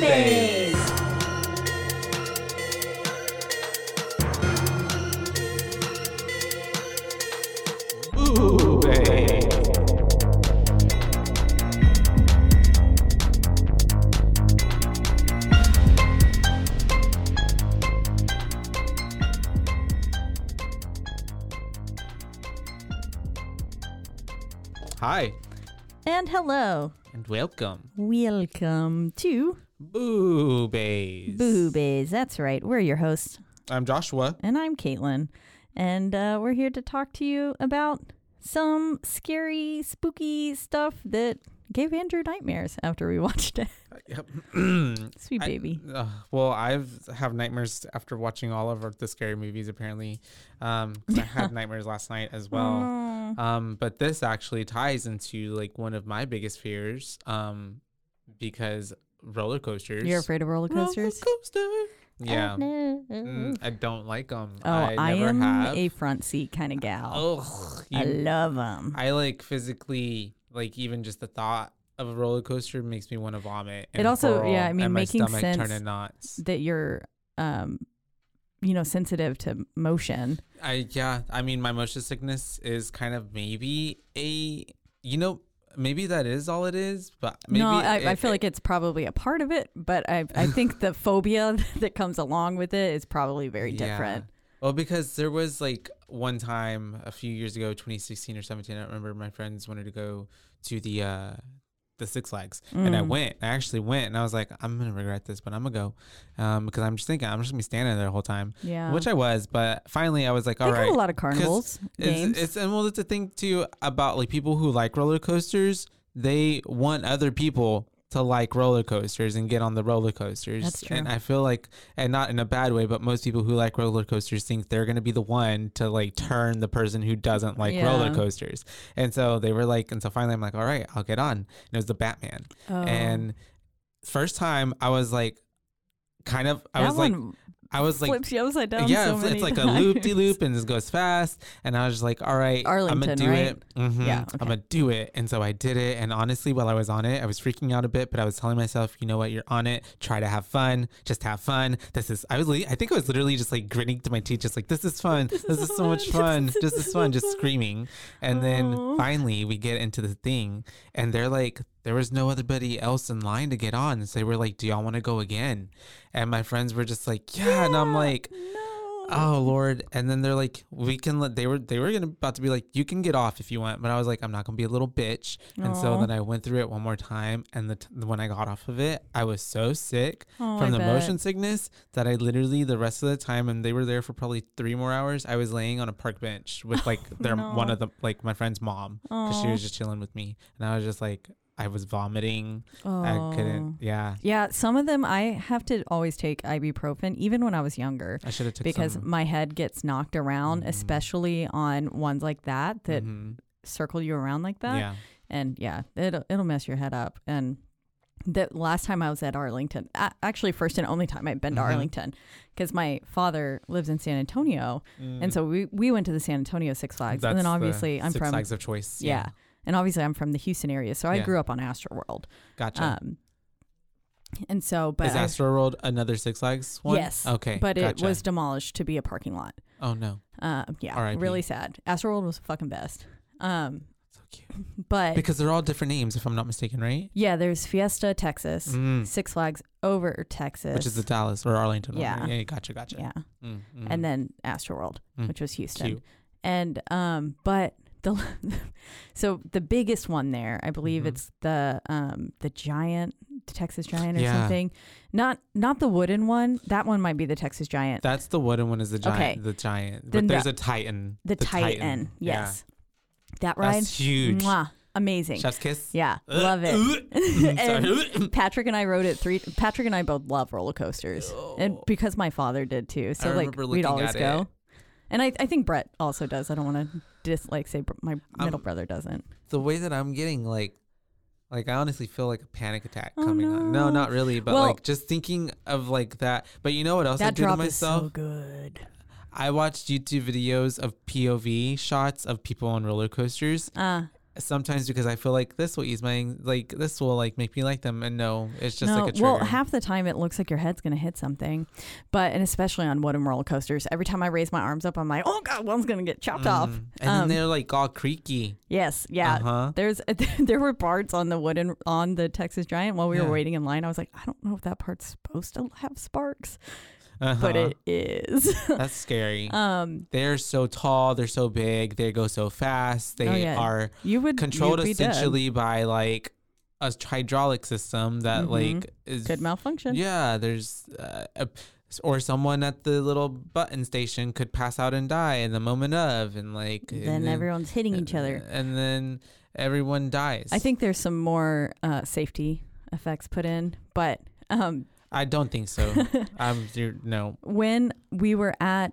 Boobies. Hi, And hello. and welcome. Welcome to Boobies. Boobies. That's right. We're your hosts. I'm Joshua. And I'm Caitlin. And uh, we're here to talk to you about some scary, spooky stuff that gave Andrew nightmares after we watched it. Yep. Sweet I- baby. uh, well, I've have nightmares after watching all of our, the scary movies. Apparently, um, 'cause I had nightmares last night as well. Um, but this actually ties into like one of my biggest fears. Um, because roller coasters. You're afraid of roller coasters? Roller coaster. Yeah. Oh, no. Mm, I don't like them. Oh, I, I, am have. a front seat kind of gal. Ugh, I love them. I like physically like even just the thought of a roller coaster makes me want to vomit. It also- yeah, I mean, making sense that you're, um, you know, sensitive to motion. I yeah, I mean, my motion sickness is kind of maybe a you know maybe that is all it is, but maybe no, I, I it- feel like it's probably a part of it, but I I think the phobia that comes along with it is probably very Yeah. different. Well, because there was like one time a few years ago, 2016 or 17, I don't remember. My friends wanted to go to the uh the Six Flags, and I Mm. went. I actually went, and I was like, I'm gonna regret this, but I'm gonna go, um, because I'm just thinking I'm just gonna be standing there the whole time, Yeah, which I was. But finally, I was like, they all got right. a lot of carnivals games. It's, it's and well, it's a thing too about like people who like roller coasters. They want other people to like roller coasters and get on the roller coasters. That's true. And I feel like, and not in a bad way, but most people who like roller coasters think they're gonna be the one to like turn the person who doesn't like roller coasters. And so they were like, and so finally, I'm like, all right, I'll get on. And it was the Batman. Oh. And first time, I was like, kind of, I that was like, one I was like flips you upside down. yeah, so it's, many it's like a loop de loop and it goes fast. And I was just like, all right, I'm gonna do right? it. Mhm, Yeah, I'm gonna do it. And so I did it. And honestly, while I was on it, I was freaking out a bit, but I was telling myself, you know what, you're on it. Try to have fun. Just have fun. This is. I was. li- I think I was literally just like grinning to my teeth, just like this is fun. This, is is so much fun. fun. This is fun. Just screaming. And then finally, we get into the thing, and they're like, there was no otherybody else in line to get on. So they were like, do y'all want to go again? And my friends were just like, yeah. And I'm like no. oh lord and then they're like we can let they were they were gonna about to be like you can get off if you want but i was like i'm not gonna be a little bitch and so then i went through it one more time and the t- when i got off of it i was so sick Oh, from I the bet. motion sickness that i literally the rest of the time and they were there for probably three more hours i was laying on a park bench with like their one of the like my friend's mom because she was just chilling with me and i was just like i was vomiting i Oh. couldn't yeah Yeah, some of them I have to always take ibuprofen, even when I was younger, i should have took because some, my head gets knocked around, Mhm. especially on ones like that that Mhm. circle you around like that. yeah and yeah, it'll it'll mess your head up. And the last time I was at Arlington, actually, first and only time I've been to Mhm. Arlington, because my father lives in San Antonio, and Mm. so we we went to the San Antonio Six Flags, and That's then the obviously I'm Six from Flags of choice. yeah. And obviously I'm from the Houston area, so I Yeah. grew up on Astroworld. gotcha. Um, and so, but Is I- Astro World another Six Flags one? yes, Okay. but gotcha. it was demolished to be a parking lot. Oh no, Um, yeah, R.I.P.. really sad. Astroworld was fucking best. Um, so cute. but Because they're all different names, if I'm not mistaken, right? yeah, there's Fiesta Texas, Mm. Six Flags over Texas, Which is the Dallas or Arlington Yeah. one. Yeah. Gotcha. Gotcha. yeah, Mm, mm. and then Astroworld, Mm. which was Houston, Cute. and um, but the so the biggest one there, I believe Mhm. it's the um the giant the Texas Giant or Yeah. something. Not not the wooden one. That one might be the Texas Giant. That's the wooden one is the giant. Okay. The giant. Then there's the- a Titan. the, Titan. Yeah. Yes. That ride. That's huge. Mwah, amazing. Chef's kiss. yeah, Uh, love it. uh, And sorry. Patrick and I rode it three. Patrick and I both love roller coasters, and because my father did too. So like we'd always go. it. And I, I think Brett also does. I don't want to dislike say br- my middle Um, brother doesn't. the way that I'm getting like like I honestly feel like a panic attack Oh, coming on. No, no. not really, but Well- like just thinking of like that. But you know what else I That do to drop myself? is so good. I watched YouTube videos of POV shots of people on roller coasters. Uh, Sometimes because I feel like this will ease my like this will like make me like them, and no, it's just no, like a well, half the time it looks like your head's gonna hit something, but and especially on wooden roller coasters, every time I raise my arms up, I'm like, oh god, one's gonna get chopped off. Mm. and then Um, they're like all creaky. Yes, yeah. Uh-huh. There's there were parts on the wooden on the Texas Giant while we Yeah. were waiting in line. I was like, I don't know if that part's supposed to have sparks, Uh-huh. but it is. That's scary. um, they're so tall, they're so big, they go so fast. They Oh, yeah. are you would controlled you'd dead. essentially by like a hydraulic system that Mhm. like is could malfunction. yeah there's uh, a, or someone at the little button station could pass out and die in the moment of and like Then and everyone's hitting each other. and then everyone dies I think there's some more uh, safety effects put in, but um, i don't think so. I'm no when we were at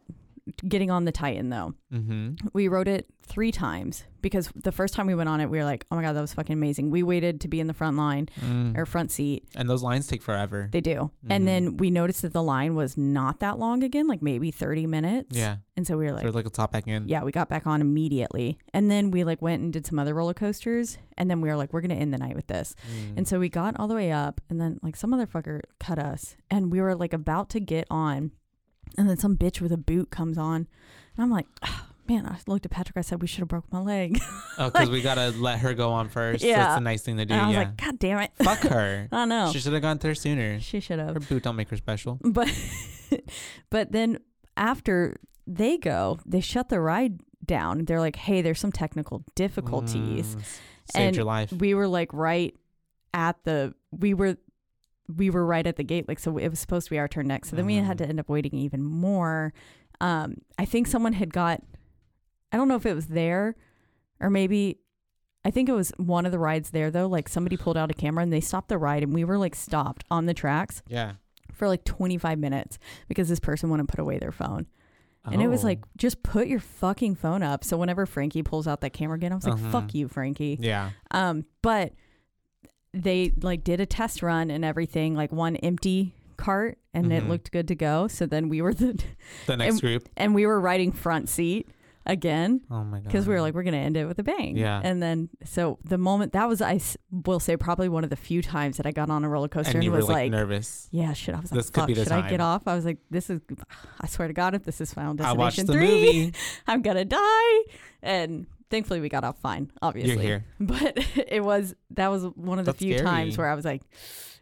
getting on the Titan though, mm-hmm we rode it three times because the first time we went on it, we were like, oh my god, that was fucking amazing. We waited to be in the front line mm. or front seat. and those lines take forever They do. Mhm. And then we noticed that the line was not that long again, like maybe 30 minutes. yeah And so we were like, so like, a top back in yeah, we got back on immediately. And then we like went and did some other roller coasters. And then we were like, we're going to end the night with this. Mm. And so we got all the way up. And then like some motherfucker cut us. And we were like about to get on. And then some bitch with a boot comes on. And I'm like, "Ah, man, I looked at Patrick. I said, we should have broke my leg. oh because we gotta let her go on first Yeah. it's a nice thing to do and I was yeah like, God damn it. fuck her I know. she should have gone there sooner She should have. her boot don't make her special But but then after they go, they shut the ride down. They're like, "Hey, there's some technical difficulties." Mm, saved And your life We were like right at the we were we were right at the gate like so it was supposed to be our turn next. So then we had Mhm. to end up waiting even more. Um I think someone had got I don't know if it was there or maybe I think it was one of the rides there though. Like somebody pulled out a camera and they stopped the ride and we were like stopped on the tracks yeah for like 25 minutes because this person wouldn't put away their phone. And it was like, just put your fucking phone up. So whenever Frankie pulls out that camera again, I was like, Uh-huh. fuck you, Frankie. yeah Um, but they like did a test run and everything, like one empty cart and it Mhm. looked good to go. So then we were the the next and- group and we were riding front seat again oh my god because we were like we're gonna end it with a bang. Yeah. And then so the moment that was I will say probably one of the few times that I got on a roller coaster and and, was like, like, nervous yeah, shit. I was like, This could fuck, be the should I get off? I was like, this is. I swear to God, if this is Final i Destination watched the three, movie I'm gonna die. And thankfully, we got off fine. Obviously, you're here but it was that was one of the That's few scary. times where I was like,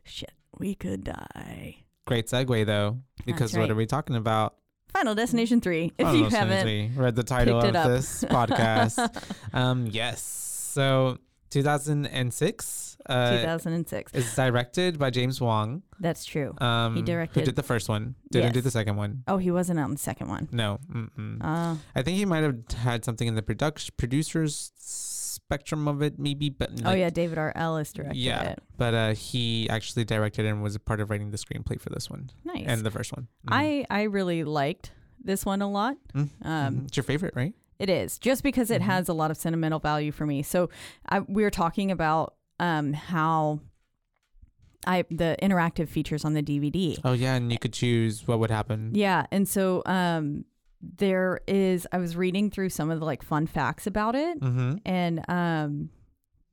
shit, we could die. great segue though because what are we talking about Final Destination three. If I you haven't, read the title of this podcast um yes so 2006 uh 2006. is directed by james wong That's true. um who directed- did the first one didn't do Yes. the second one Oh, he wasn't on the second one. no mm-mm. Uh, i think he might have had something in the production producers spectrum of it maybe but oh yeah, David R. Ellis directed yeah it. but uh he actually directed and was a part of writing the screenplay for this one Nice. and the first one Mhm. I I really liked this one a lot. Mm, Um, mhm. it's your favorite right It is just because it Mhm. has a lot of sentimental value for me. So I, we were talking about um, how I the interactive features on the DVD. oh yeah and you could choose what would happen Yeah, and so um, there is. I was reading through some of the like fun facts about it, mm-hmm and um,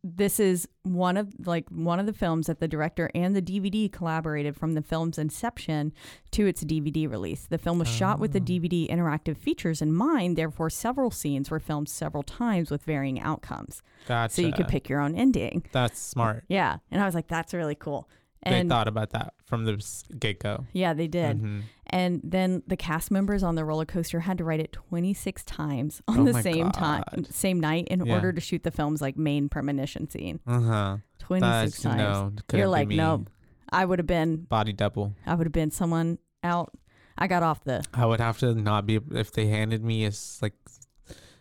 this is one of like one of the films that the director and the DVD collaborated from the film's inception to its DVD release. The film was shot with the Oh. DVD interactive features in mind, therefore several scenes were filmed several times with varying outcomes. gotcha So you could pick your own ending. that's smart Yeah, and I was like that's really cool. They thought about that from the get-go yeah, they did. Mhm. And then the cast members on the roller coaster had to write it 26 times on Oh the same time, same night in Yeah. order to shoot the film's like main premonition scene. Uh-huh. 26 That's times. no. You're like, nope. I would have been Body double. I would have been someone out. I got off the I would have to not be if they handed me as like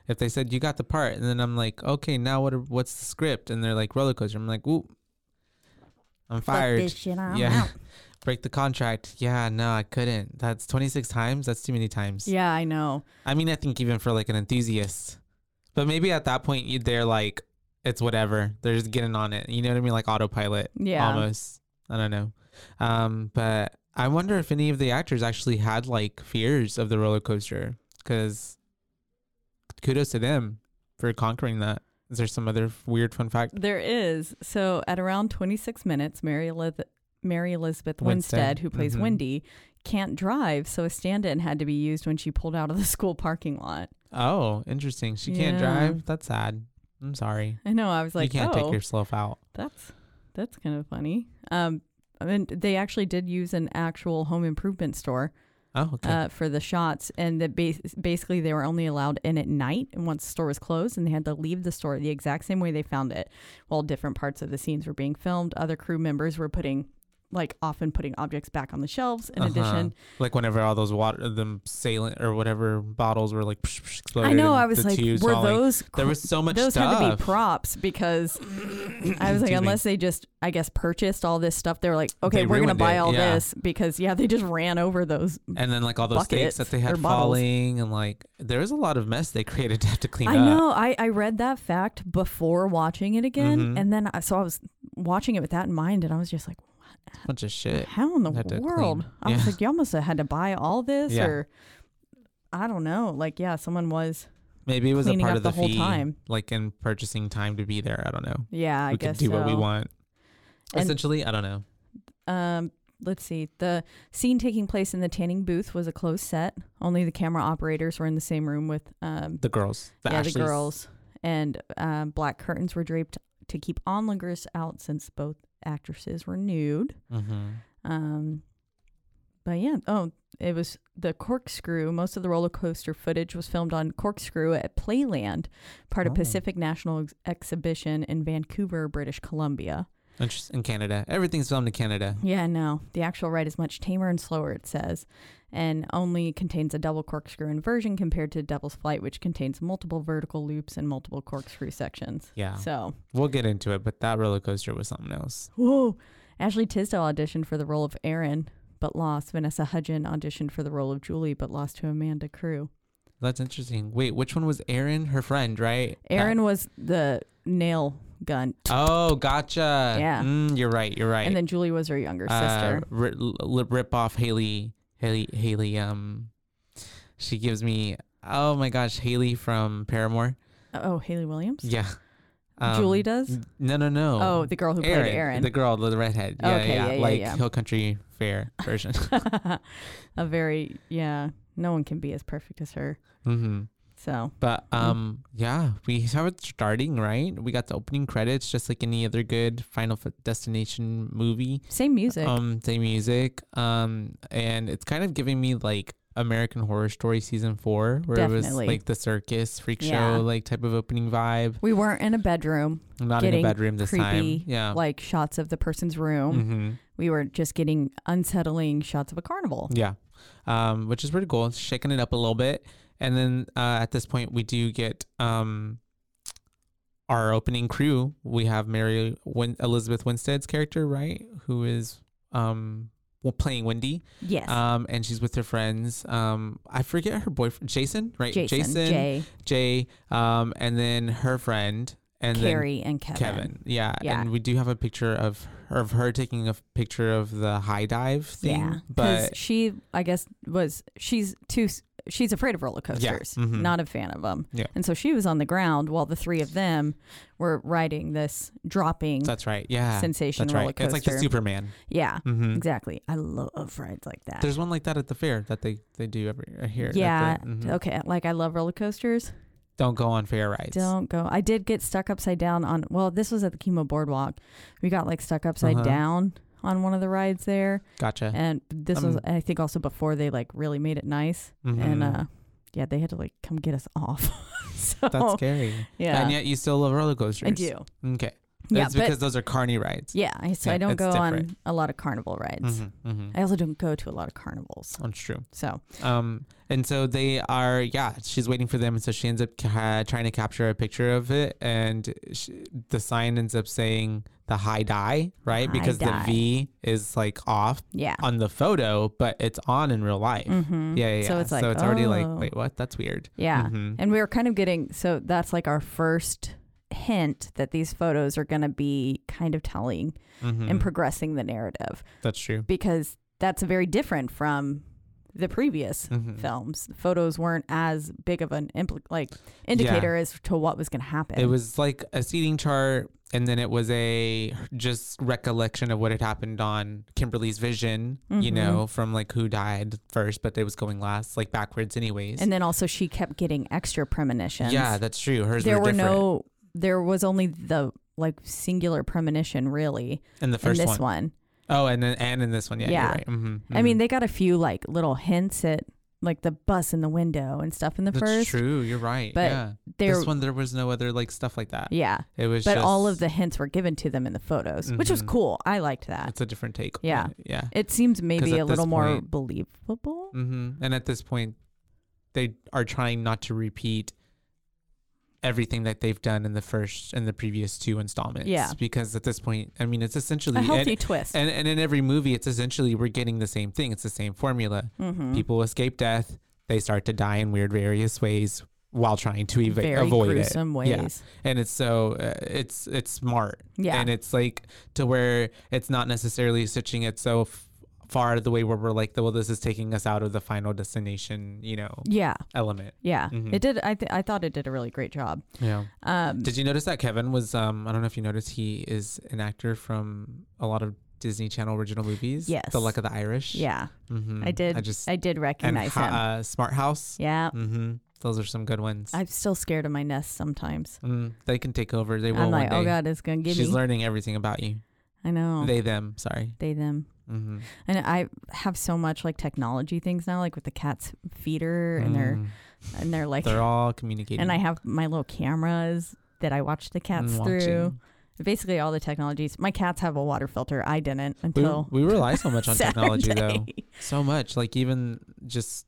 if they said you got the part and then I'm like okay now what are, what's the script and they're like roller coaster I'm like ooh I'm fired Fuck this shit. I'm Yeah. out. break the contract yeah no I couldn't that's 26 times that's too many times Yeah, I know. I mean I think even for like an enthusiast but maybe at that point you- they're like it's whatever they're just getting on it you know what I mean like autopilot Yeah. almost. I don't know. Um, but I wonder if any of the actors actually had like fears of the roller coaster because kudos to them for conquering that. Is there some other weird fun fact? There is. So at around 26 minutes, Mary Elizabeth, Mary Elizabeth Winstead. Winstead, who plays Mhm. Wendy, can't drive, so a stand-in had to be used when she pulled out of the school parking lot. Oh, interesting. She can't drive. That's sad. I'm sorry. I know. I was like, you can't oh, take yourself out. that's that's kind of funny. Um, I mean, they actually did use an actual home improvement store Oh, okay. uh, for the shots, and that bas- basically they were only allowed in at night, and once the store was closed, and they had to leave the store the exact same way they found it. While different parts of the scenes were being filmed, other crew members were putting, like, often putting objects back on the shelves. In Uh-huh. addition, like whenever all those water, them saline or whatever bottles were like psh, psh, exploded. I know I was the like, were falling. those There was so much those stuff. had to be props because I was like, unless they just, I guess, purchased all this stuff, they were like, okay, They we're gonna buy it, all yeah. this because yeah, they just ran over those. and then like all those buckets that they had or bottles. falling and like there was a lot of mess they created to have to clean I up. I know. I I read that fact before watching it again, Mhm. and then I, so I was watching it with that in mind, and I was just like, bunch of shit. how in the world? I was like, y'all must have had to buy all this, Yeah. or I don't know. Like, yeah, someone was. Maybe it was a part of the, the whole fee, time. like in purchasing time to be there. I don't know. Yeah, I we guess could do so. what we want. And- Essentially, I don't know. Um, let's see. The scene taking place in the tanning booth was a closed set. Only the camera operators were in the same room with um, The girls, the yeah, Ashleys. the girls, and um, black curtains were draped to keep onlookers out since both actresses were nude. Mm-hmm. Um, but yeah, oh, it was the corkscrew. Most of the roller coaster footage was filmed on corkscrew at Playland, part of Oh. Pacific National Ex- Exhibition in Vancouver, British Columbia. In Canada, everything's filmed in Canada. Yeah, no, the actual ride is much tamer and slower. It says, and only contains a double corkscrew inversion compared to Devil's Flight, which contains multiple vertical loops and multiple corkscrew sections. Yeah, So, we'll get into it, but that roller coaster was something else. whoa! Ashley Tisdale auditioned for the role of Erin, but lost. Vanessa Hudgens auditioned for the role of Julie, but lost to Amanda Crew. That's interesting. Wait, which one was Erin? Her friend, right? Erin was the nail gun, oh, gotcha. Yeah. Mm, you're right. You're right. and then Julie was her younger uh, sister. ri- li- rip off Hayley. Hayley. Hayley. Um, she gives me. Oh my gosh, Hayley from Paramore. Oh, Hayley Williams. Yeah. Um, Julie does. No, no, no. Oh, the girl who Erin, played Erin. the girl, the redhead. Yeah, Okay, yeah, yeah, yeah, like yeah. Hill Country Fair version. a very yeah. No one can be as perfect as her. hmm So But um, yeah, we have it starting right. We got the opening credits, just like any other good Final Destination movie. same music. Um, same music. Um, and it's kind of giving me like American Horror Story season four, where it was like the circus freak Yeah. show like type of opening vibe. we weren't in a bedroom, not in a bedroom this creepy, time. Yeah. like shots of the person's room. mm-hmm. We were just getting unsettling shots of a carnival. Yeah. Um, which is pretty cool. It's shaking it up a little bit. And then uh, at this point, we do get um, our opening crew. We have Mary Win- Elizabeth Winstead's character, right? Who is um, playing Wendy. Yes. Um, and she's with her friends. Um, I forget her boyfriend, Jason, right? Jason, Jay, Jay, um, and then her friend. And then Carrie, and Kevin. Kevin. Yeah. Yeah. And we do have a picture of her, of her taking a picture of the high dive thing. Yeah, But she, I guess, was she's too. She's afraid of roller coasters, mhm. not a fan of them. Yeah. And so she was on the ground while the three of them were riding this dropping that's right. Yeah. sensation That's roller right. coaster. It's like the Superman. yeah, hmm exactly. I love rides like that. There's one like that at the fair that they, they do every uh, here. yeah. the- mhm. Okay. Like I love roller coasters. Don't go on fair rides. Don't go. I did get stuck upside down on. Well, this was at the Kemah Boardwalk. We got like stuck upside Uh-huh. down on one of the rides there, Gotcha. and this was Um, I think also before they like really made it nice. Mhm. and uh yeah they had to like come get us off so That's scary. yeah And yet you still love roller coasters. i do Okay. Yeah, it's because those are carny rides. Yeah, I- so Yeah, I don't go different. on a lot of carnival rides. hmm hmm I also don't go to a lot of carnivals. That's true. So Um, and so they are, yeah, she's waiting for them. And so she ends up ca- trying to capture a picture of it. And sh the sign ends up saying the high die, right? High because die. the V is like off yeah. on the photo, but it's on in real life. Mhm. Yeah, yeah, yeah. So it's like, so it's already like, oh. wait, what? That's weird. Yeah. Mhm. And we were kind of getting so that's like our first hint that these photos are going to be kind of telling Mhm. and progressing the narrative That's true. because that's very different from the previous Mhm. films. Photos weren't as big of an impl- like indicator as to what was going to happen. It was like a seating chart, and then it was a just recollection of what had happened on Kimberly's vision, you Mhm. know, from like who died first, but it was going last, like backwards, anyways. and then also she kept getting extra premonitions. yeah, that's true. Hers there were, were different no there was only the like singular premonition really in the first in this one. one. Oh, and then and in this one, yeah, Yeah. you're right. Mhm, I mean, mhm. they got a few like little hints at like the bus in the window and stuff in the that's first. true. You're right. but yeah, There, this one there was no other like stuff like that. yeah, It was, but just, all of the hints were given to them in the photos, which was Mhm. cool. I liked that. It's a different take. Yeah. yeah. It seems maybe a little more point- believable. hmm And at this point, they are trying not to repeat everything that they've done in the first and the previous two installments. Yeah. Because at this point, I mean, it's essentially A healthy and, twist. and, and in every movie, it's essentially we're getting the same thing. It's the same formula. mm-hmm. People escape death. They start to die in weird, various ways while trying to eva- Very avoid gruesome it. Yeah. ways. And it's so uh, it's it's smart. Yeah. And it's like to where it's not necessarily stitching it so f- far out of the way where we're like, well, this is taking us out of the final destination, you know, Yeah, element. yeah. Mhm. It did. I th- I thought it did a really great job. Yeah. Um, Did you notice that Kevin was? Um, I don't know if you noticed, he is an actor from a lot of Disney Channel original movies. Yes. The Luck of the Irish. yeah, hmm I did. I just I did and recognize Ha- him. uh, Smart House. yeah, Mm-hmm. Those are some good ones. I'm still scared of my nest sometimes. Mm, they can take over. They will I'm like, oh god, it's gonna give She's me. She's learning everything about you. I know They them. Sorry. they them. Mm-hmm. And I have so much like technology things now, like with the cat's feeder and their Mm. and they're like, They're all communicating. and I have my little cameras that I watch the cats and through. watching. Basically, all the technologies. My cats have a water filter. I didn't until we rely so much on technology though. So much. Like even just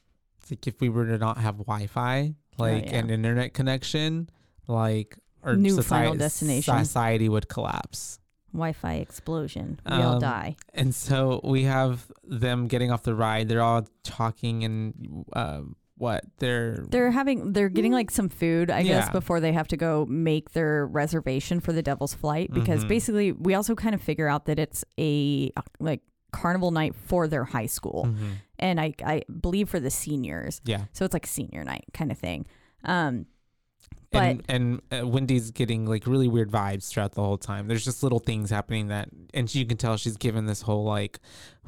like if we were to not have Wi-Fi, like Oh, yeah. an internet connection, like our New society, Final Destination. society would collapse. Wi-Fi explosion. We all Um, die. And so we have them getting off the ride. They're all talking and um, what they're They're having. They're getting like some food, I guess, before they have to go make their reservation for the Devil's Flight. Because Mhm. basically, we also kind of figure out that it's a like carnival night for their high school, Mhm. and I I believe for the seniors. yeah. So it's like senior night kind of thing. Um, but and and uh, Wendy's getting like really weird vibes throughout the whole time. There's just little things happening that, and you can tell she's given this whole like,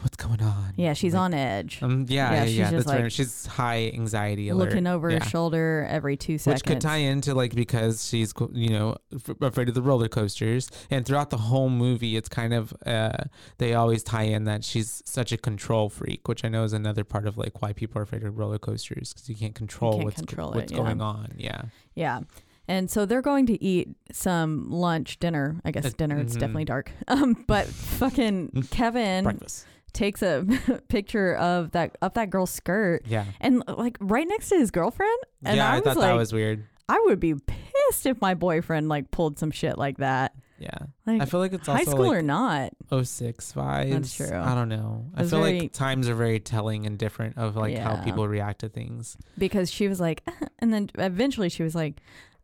what's going on? yeah, she's Like, on edge, Um, yeah, Yeah, yeah, she's yeah. That's right. She's high anxiety alert. looking over yeah. her shoulder every two seconds. Which could tie into like because she's you know f- afraid of the roller coasters, and throughout the whole movie, it's kind of uh, they always tie in that she's such a control freak, which I know is another part of like why people are afraid of roller coasters because you can't control can't what's control it, what's yeah. going on. Yeah, Yeah. And so they're going to eat some lunch, dinner. I guess Uh, dinner. It's mhm. definitely dark. Um, but fucking Kevin breakfast. Takes a picture of that of that girl's skirt, Yeah, and like right next to his girlfriend. And yeah. I, I, thought like, that was weird. I would be pissed if my boyfriend like pulled some shit like that. Yeah, Like I feel like it's high school like or not. 06 vibes. true. I don't know. I feel very- like times are very telling and different of like how people react to things. because she was like, and then eventually she was like,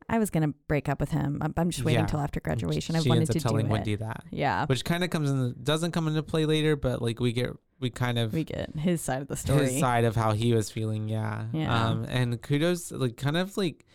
I was gonna break up with him. I'm, I'm just waiting Yeah. until after graduation. I she wanted to telling do Wendy it. that. Yeah, which kind of comes in doesn't come into play later but like we get we kind of we get his side of the story. his side of how he was feeling yeah Yeah. um and kudos like kind of like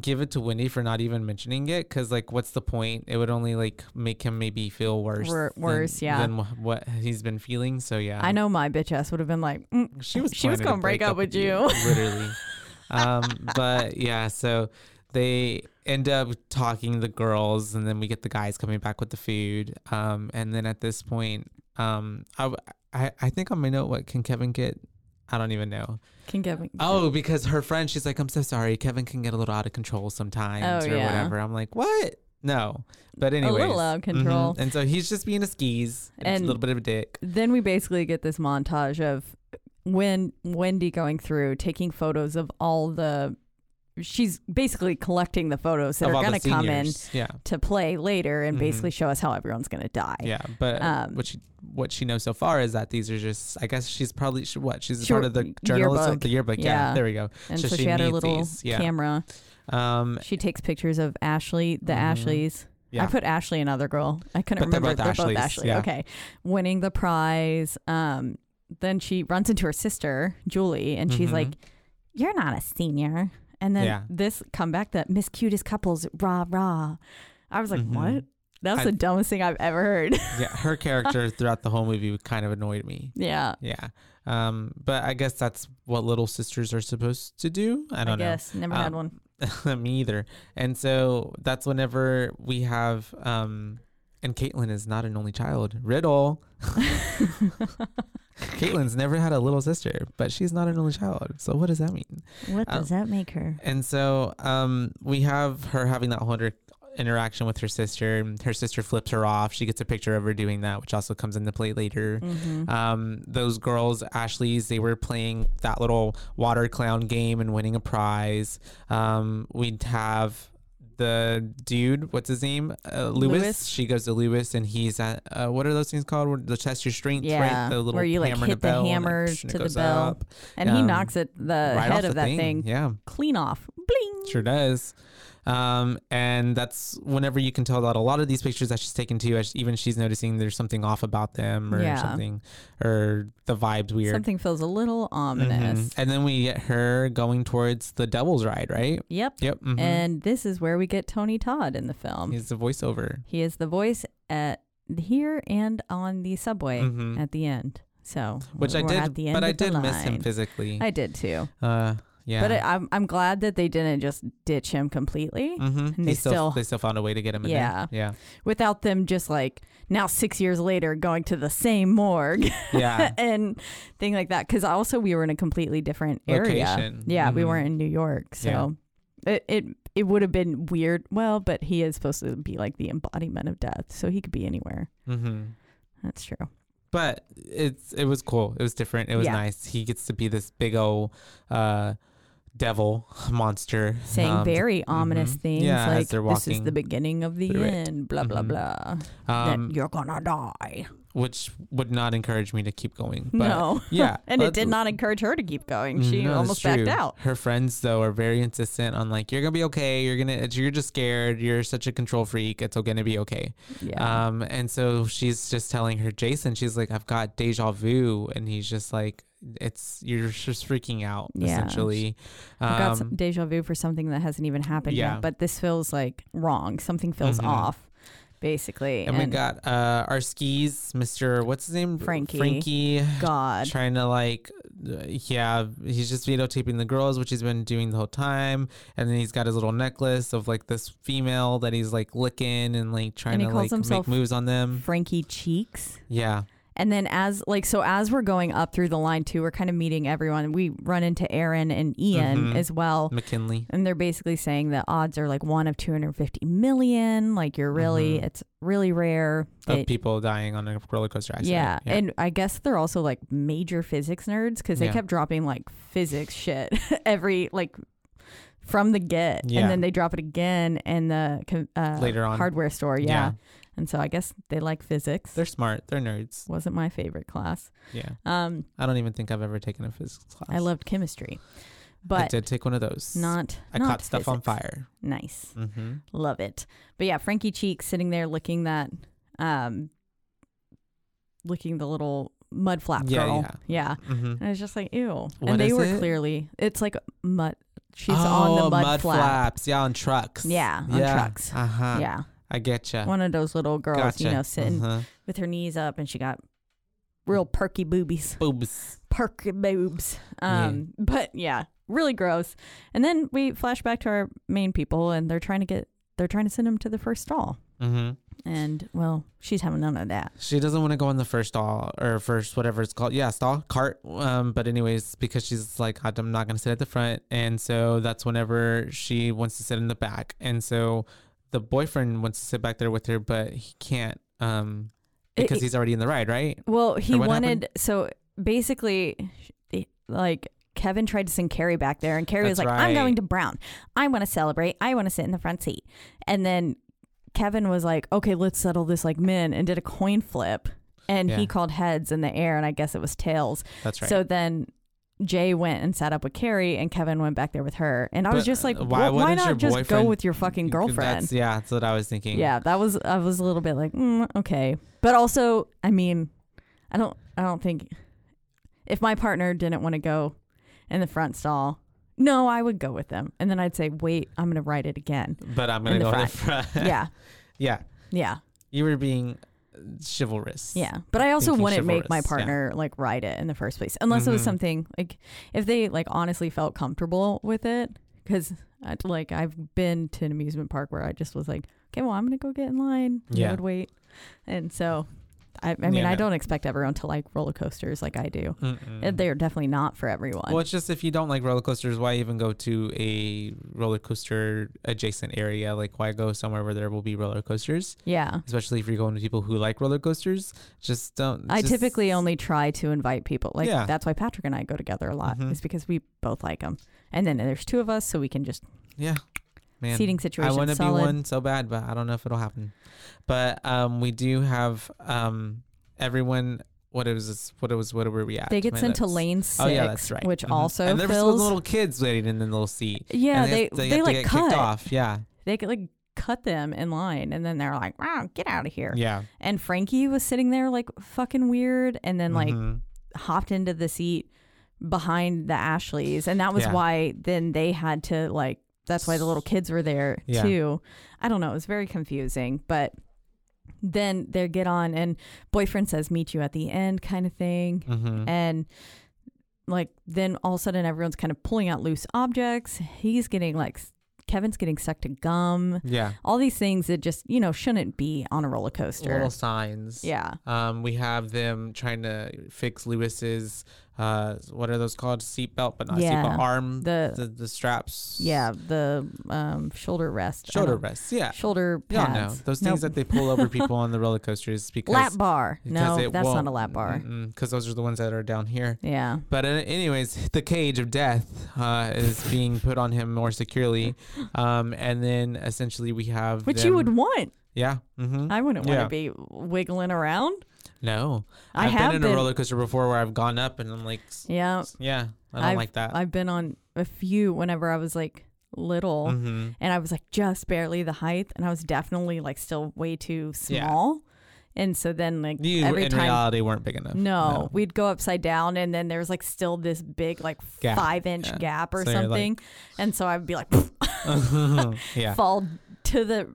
give it to wendy for not even mentioning it because like what's the point it would only like make him maybe feel worse Wor- than- worse, yeah. than wh- what he's been feeling so yeah I know my bitch ass would have been like, mm, she was she was gonna break up with you. literally um but yeah so they end up talking to the girls and then we get the guys coming back with the food um and then at this point um i i, I think on my note what can kevin get i don't even know can Kevin. oh because her friend she's like i'm so sorry kevin can get a little out of control sometimes Oh, or yeah. whatever i'm like what No, but a anyway, little out of control. And so he's just being a skis and, And- a little bit of a dick. Then we basically get this montage of when Wendy going through taking photos of all the. She's basically collecting the photos that of are going to come in. Yeah, to play later and Mhm. basically show us how everyone's going to die. yeah. But Um, what she what she knows so far is that these are just. I guess she's probably she, what she's She part of the journalism, yearbook. the yearbook. Yeah. Yeah. there we go. And So so, she she, had her little these, yeah. camera. Um, She takes pictures of Ashley, the Mhm. Ashleys. yeah. I put Ashley and other girl. I couldn't But they're remember. both They're both Ashley. Okay. Winning the prize. Um, then she runs into her sister, Julie, and she's Mhm. like, You're not a senior. And then Yeah. this comeback that Miss Cutest couples, rah rah. I was like, Mhm. What? That was I- the dumbest thing I've ever heard. yeah, her character throughout the whole movie kind of annoyed me. yeah. Yeah. Um, but I guess that's what little sisters are supposed to do. I don't know. I guess. Never had Um, one. me either. And so that's whenever we have um and Caitlin is not an only child. Riddle. Caitlin's never had a little sister, but she's not an only child. So what does that mean? what um, does that make her? And so um we have her having that whole inter- interaction with her sister. Her sister flips her off. She gets a picture of her doing that, which also comes into play later. Mhm. Um, those girls, Ashley's, they were playing that little water clown game and winning a prize. Um, we'd have the dude, what's his name? Uh, Lewis. Lewis. She goes to Lewis, and he's at uh, what are those things called? The test your strength, Yeah, right? The little where you, like, hammer hit the it- hammer to the bell. up and he um, knocks it the right head of the that thing. Yeah, clean off. Sure does. Um, and that's whenever you can tell that a lot of these pictures that she's taken too, even she's noticing there's something off about them or Yeah. something, or the vibe's weird. Something feels a little ominous. Mhm. And then we get her going towards the Devil's Ride, right? Yep. Yep. mhm. And this is where we get Tony Todd in the film. he's the voiceover. he is the voice at here and on the subway Mhm. at the end. So Which I did, at the end but I did miss him physically. I did too. uh, yeah. But I, I'm I'm glad that they didn't just ditch him completely mm-hmm. and they still- they still found a way to get him in Yeah. there. Yeah. without them just like now six years later going to the same morgue Yeah. and thing like that. Because also we were in a completely different area. Location. Yeah, we Mhm. weren't in New York, so it it it would have been weird. Well, but he is supposed to be like the embodiment of death, so he could be anywhere. Mm-hmm. That's true. But it's it was cool. It was different. It was Yeah. nice. He gets to be this big old uh, devil monster, Saying um, very ominous mhm. things Yeah, like this is the beginning of the end, blah blah Mhm. blah. um, that you're gonna die. Which would not encourage me to keep going. But no. yeah, and it did not encourage her to keep going. She No, almost backed out. Her friends though are very insistent on like you're gonna be okay. You're gonna you're just scared. You're such a control freak. It's all gonna be okay. Yeah. Um, and so she's just telling her Jason. She's like, I've got deja vu, and he's just like, it's you're just freaking out Yeah. essentially. I've got some Um, deja vu for something that hasn't even happened yeah. yet, but this feels like wrong. Something feels Mhm. off, basically. and, we got uh our skis, Mister. What's his name? Frankie. Frankie. God. Trying to like, yeah, he's just videotaping the girls, which he's been doing the whole time. And then he's got his little necklace of like this female that he's like licking and like trying he to like make moves on them. Frankie Cheeks. Yeah. And then as like so as we're going up through the line too, we're kind of meeting everyone. We run into Erin and Ian Mhm. as well. McKinley. And they're basically saying the odds are like one of 250 million. Like you're really, Mhm. it's really rare. Of They- people dying on a roller coaster accident. yeah. And I guess they're also like major physics nerds because they Yeah. kept dropping like physics shit every like from the get. Yeah. And then they drop it again in the uh, Later on. hardware store. Yeah. Yeah. And so I guess they like physics. They're smart. They're nerds. Wasn't my favorite class. Yeah. Um, I don't even think I've ever taken a physics class. I loved chemistry, But I did take one of those. not. I not caught stuff on fire. Nice. Mm-hmm. Love it. But yeah, Frankie Cheeks sitting there licking that, um, licking the little mud flap Yeah, girl. yeah. Yeah. Mm-hmm. And I was just like, ew. What and they were it? clearly, it's like mud. She's oh, on the mud, flap. flaps. Yeah, on trucks. Yeah, on trucks. Uh huh. Yeah. I get you. One of those little girls, Gotcha. you know, sitting Uh-huh. with her knees up and she got real perky boobies. Boobs. Perky boobs. Yeah. Um, But yeah, really gross. And then we flash back to our main people and they're trying to get, they're trying to send them to the first stall. Mm-hmm. And well, she's having none of that. She doesn't want to go in the first stall or first whatever it's called. Yeah, stall cart. Um, but anyways, because she's like, I'm not gonna sit at the front, and so that's whenever she wants to sit in the back, and so the boyfriend wants to sit back there with her, but he can't um because it- he's already in the ride, right? Well, he wanted so basically, like Kevin tried to send Carrie back there, and Carrie was That's like, "I'm going to Brown. I want to celebrate. I want to sit in the front seat." And then Kevin was like, "Okay, let's settle this like men," and did a coin flip, and Yeah. he called heads in the air, and I guess it was tails. That's right. So then. Jay went and sat up with Carrie, and Kevin went back there with her. And I was But, just like, uh, why, why why wouldn't not your just go boyfriend- with your fucking girlfriend? That's, yeah, that's what I was thinking. Yeah, that was I was a little bit like, mm, okay, but also, I mean, I don't, I don't think if my partner didn't want to go in the front stall, no, I would go with them, and then I'd say, wait, I'm gonna ride it again. But I'm gonna In the go in the front. yeah, yeah. yeah, You were being chivalrous. yeah. But I also wouldn't make my chivalrous, yeah. partner like ride it in the first place, unless it was Mhm. something like if they like honestly felt comfortable with it, because like I've been to an amusement park where I just was like, okay, well, I'm gonna go get in line. Yeah, I would wait, and so. I, I mean, Yeah, I no. don't expect everyone to like roller coasters like I do. Mm-mm. They're definitely not for everyone. Well, it's just if you don't like roller coasters, why even go to a roller coaster adjacent area? Like, why go somewhere where there will be roller coasters? yeah. Especially if you're going to people who like roller coasters. Just don't. I just- typically only try to invite people. Like Yeah. that's why Patrick and I go together a lot. Mhm. Is because we both like them. And then there's two of us, so we can just Yeah. Man. seating situation. I want to be one so bad, but I don't know if it'll happen. But um, we do have um, everyone. What it was? this- What it was? What were we at? They get sent to lane six, Oh yeah, that's right. which Mhm. also and there's fills. little kids waiting in the little seat. yeah, And they they, have to like get cut. kicked off. Yeah, They could like cut them in line, and then they're like, "Wow, get out of here!" yeah. And Frankie was sitting there like fucking weird, and then like Mhm. hopped into the seat behind the Ashleys, and that was Yeah. why then they had to like. That's why the little kids were there Yeah. too. I don't know. It was very confusing, but then they get on, and boyfriend says, "Meet you at the end," kind of thing, Mhm. and like then all of a sudden everyone's kind of pulling out loose objects. He's getting like Kevin's getting stuck to gum. yeah. All these things that just you know shouldn't be on a roller coaster. Little signs. yeah. Um, we have them trying to fix Lewis's uh, what are those called? Seatbelt, but not Yeah. seatbelt arm. The- the the straps. Yeah, the um, shoulder rest. Shoulder rests. Yeah. Shoulder Yeah, no, pads. those Nope. things that they pull over people on the roller coasters because lap bar. because No, that's not a lap bar. Because those are the ones that are down here. Yeah. But uh, anyways, the cage of death uh, is being put on him more securely, um, and then essentially we have Which you would want. yeah. hmm I wouldn't want to be wiggling around. No, I I've have been in been. a roller coaster before where I've gone up and I'm like, Yeah. yeah, I don't I've- like that. I've been on a few whenever I was like little hmm and I was like just barely the height and I was definitely like still way too Yeah. small. And so then like You every in time reality weren't big enough. no, we'd go upside down and then there's like still this big like Gap. five inch Yeah. gap or So you're, like- something. and so I'd be like yeah. fall to the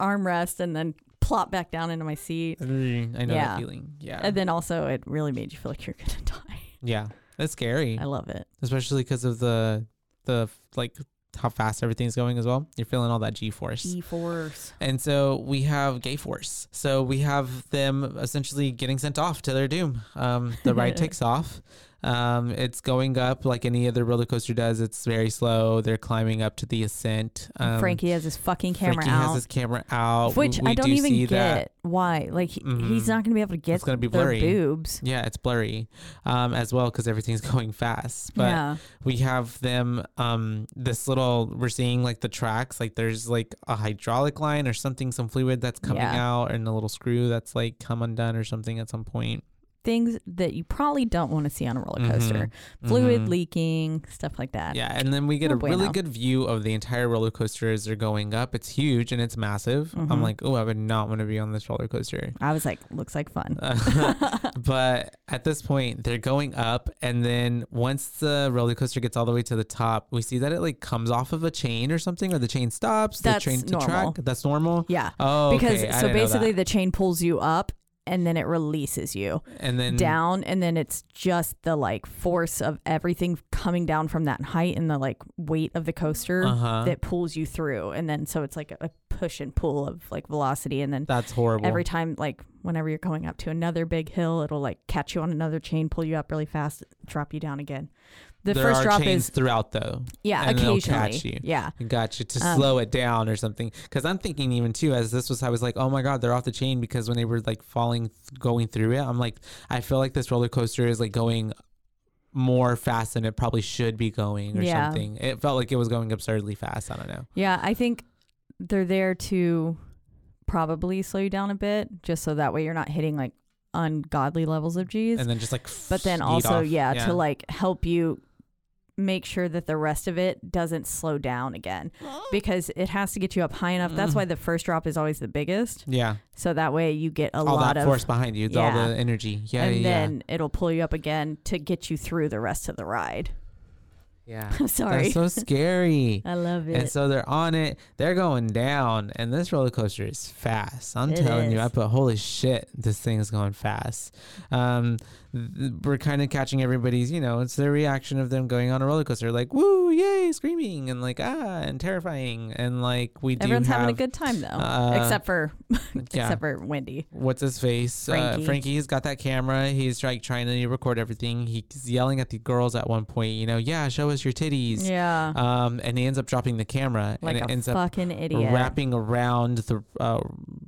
armrest and then plop back down into my seat. I know Yeah. that feeling. Yeah. And then also it really made you feel like you're gonna die. yeah. That's scary. I love it. especially because of the the like how fast everything's going as well. You're feeling all that G force. G force. And so we have gay force. So we have them essentially getting sent off to their doom. Um, the ride takes off. Um, it's going up like any other roller coaster does. It's very slow. They're climbing up to the ascent. Um, Frankie has his fucking camera Frankie out. has his camera out. which We I don't do even get that. why. Like he, he's Mhm. not gonna be able to get It's gonna be blurry. boobs. Yeah, it's blurry um, as well because everything's going fast. But yeah. we have them um this little we're seeing like the tracks like there's like a hydraulic line or something some fluid that's coming Yeah. out and a little screw that's like come undone or something at some point Things that you probably don't want to see on a roller Mhm. coaster. Fluid Mhm. leaking, stuff like that. yeah and then we get No a really good view of the entire roller coaster as they're going up it's huge and it's massive i'm Mhm. like oh i would not want to be on this roller coaster I was like, looks like fun. but at this point they're going up and then once the roller coaster gets all the way to the top we see that it like comes off of a chain or something or the chain stops That's the train to normal. track that's normal yeah. oh because okay. So basically the chain pulls you up and then it releases you and then down and then it's just the like force of everything coming down from that height and the like weight of the coaster Uh-huh. that pulls you through and then so it's like a, a push and pull of like velocity and then That's horrible. every time like whenever you're going up to another big hill it'll like catch you on another chain pull you up really fast drop you down again the there first are drop chains is throughout though. yeah and occasionally catch you. yeah Got you to Um, slow it down or something. Because I'm thinking even too, as this was, I was like, oh my god, they're off the chain because when they were like falling, going through it, I'm like, I feel like this roller coaster is like going more fast than it probably should be going or Yeah. something. It felt like it was going absurdly fast. I don't know. yeah i think they're there to probably slow you down a bit just so that way you're not hitting like ungodly levels of g's And then just like, but then also off. yeah, to like help you make sure that the rest of it doesn't slow down again because it has to get you up high enough. That's Mm. why the first drop is always the biggest. Yeah, so that way you get a all lot that of force behind you, all the energy. Yeah, and yeah, then it'll pull you up again to get you through the rest of the ride yeah. i'm sorry That's so scary. i love it. And so they're on it, they're going down, and this roller coaster is fast. I'm It telling you, I put holy shit, this thing is going fast. Um, th- we're kind of catching everybody's, you know, it's their reaction of them going on a roller coaster, like woo, yay, screaming, and like ah, and terrifying, and like we do everyone's have, having a good time though uh, except for yeah. except for wendy What's his face? Uh, Frankie. Frankie's got that camera. He's like trying to record everything. He's yelling at the girls at one point. You know, yeah, show us your titties. yeah Um, and he ends up dropping the camera, like and it a ends up fucking idiot wrapping around the uh,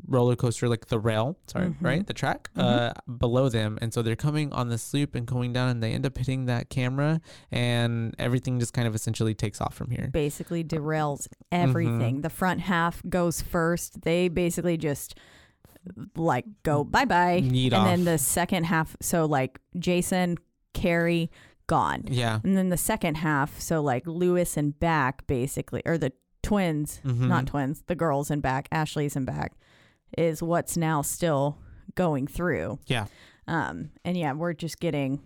roller coaster, like the rail, sorry, Mhm. right, the track Mhm. uh, below them, and so they're coming on this loop and going down, and they end up hitting that camera, and everything just kind of essentially takes off from here. basically derails Mm-hmm. everything. The front half goes first. They basically just like go bye bye. And off. then the second half, so like Jason, Carrie, gone. Yeah. And then the second half, so like Lewis and back basically, or the twins, Mhm. not twins, the girls and back, Ashley's and back, is what's now still going through. Yeah. Um, and yeah, we're just getting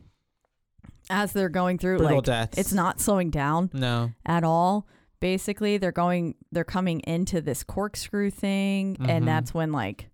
as they're going through, Brutal like deaths. it's not slowing down No. at all. Basically, they're going they're coming into this corkscrew thing Mhm. and that's when like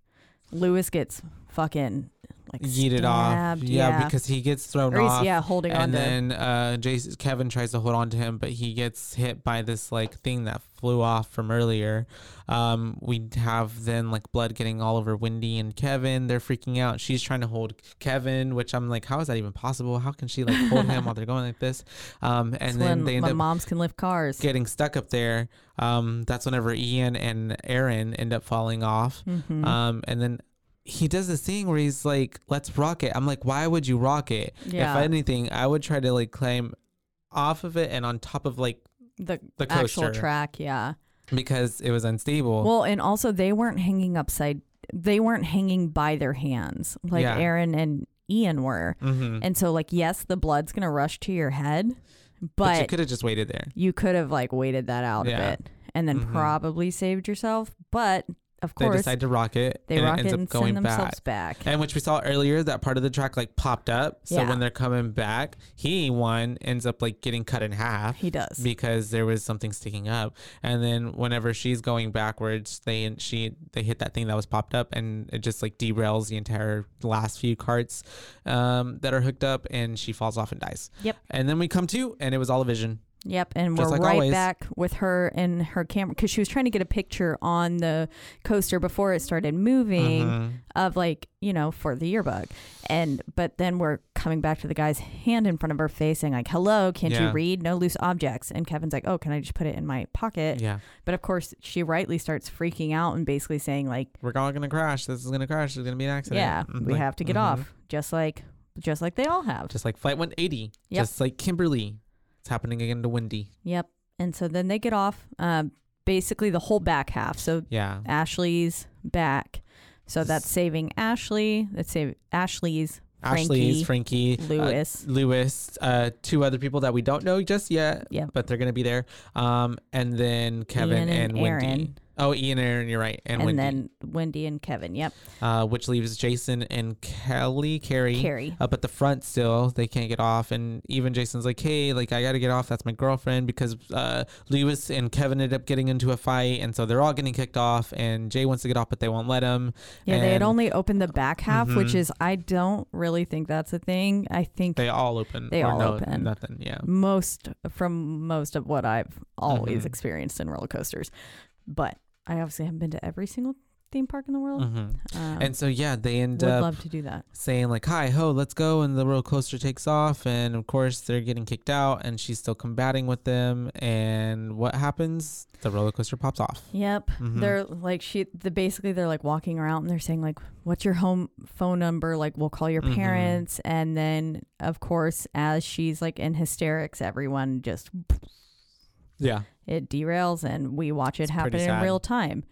Lewis gets fucking like yeet it off. stabbed, Yeah, because he gets thrown or off. yeah, holding on and then uh, Jason, Kevin tries to hold on to him, but he gets hit by this like thing that flew off from earlier. Um, we have then like blood getting all over Wendy and Kevin. They're freaking out. She's trying to hold Kevin, which I'm like, how is that even possible? How can she like hold him while they're going like this? Um, It's and then they end moms can lift cars. getting stuck up there. Um, that's whenever Ian and Erin end up falling off. Mhm. Um, and then he does this thing where he's like, "Let's rock it." I'm like, "Why would you rock it?" yeah, If anything, I would try to like climb off of it and on top of like the, the actual track, yeah. because it was unstable. Well, and also they weren't hanging upside. They weren't hanging by their hands like Yeah. Erin and Ian were. mm-hmm. And so, like, yes, the blood's gonna rush to your head, but, but, you could have just waited there. you could have like waited that out Yeah. a bit and then Mhm. probably saved yourself. But of course, They decide to rock it, they and rock it it ends and up going send back. themselves back. And which we saw earlier, that part of the track like popped up. So Yeah. when they're coming back, he one ends up like getting cut in half. He does. because there was something sticking up and then whenever she's going backwards they she they hit that thing that was popped up and it just like derails the entire last few carts um, that are hooked up and she falls off and dies Yep. and then we come to and it was all a vision Yep, and Just we're like right always. back with her and her camera because she was trying to get a picture on the coaster before it started moving Mhm. of like you know for the yearbook, and but then we're coming back to the guy's hand in front of her face saying like, "Hello, can't Yeah. you read? No loose objects." And Kevin's like, "Oh, can I just put it in my pocket?" yeah But of course, she rightly starts freaking out and basically saying like, we're all gonna crash this is gonna crash there's gonna be an accident "Yeah, Mm, we have to get mhm. off," just like just like they all have. just like flight 180 Yep. just like kimberly it's happening again to wendy Yep. And so then they get off. Um, basically the whole back half. So yeah Ashley's back. So that's saving Ashley. That's save Ashley's ashley's Frankie, uh, Lewis. Lewis, uh, two other people that we don't know just yet, Yep. but they're gonna be there. Um, and then Kevin Ian and, and Wendy. Oh, Ian Erin, you're right, and, and, Wendy, then Wendy and Kevin. Yep, uh, which leaves Jason and Kelly, Carrie, Carrie. up at the front still. They can't get off, and even Jason's like, "Hey, like I got to get off. That's my girlfriend." Because uh, Lewis and Kevin ended up getting into a fight, and so they're all getting kicked off. And Jay wants to get off, but they won't let him. Yeah, they had only opened the back half, which Mhm. is I don't really think that's a thing. I think They all open. They all no, open. Nothing. Yeah. most from most of what I've always Mhm. experienced in roller coasters, but I obviously haven't been to every single theme park in the world. hmm Um, And so yeah, they end would up love to do that. saying like, "Hi, ho, let's go," and the roller coaster takes off, and of course they're getting kicked out, and she's still combating with them. And what happens? The roller coaster pops off. Yep. Mhm. They're like she the basically they're like walking around and they're saying like what's your home phone number like we'll call your Mhm. parents and then of course as she's like in hysterics everyone just Yeah. it derails and we watch it It's happen in real time.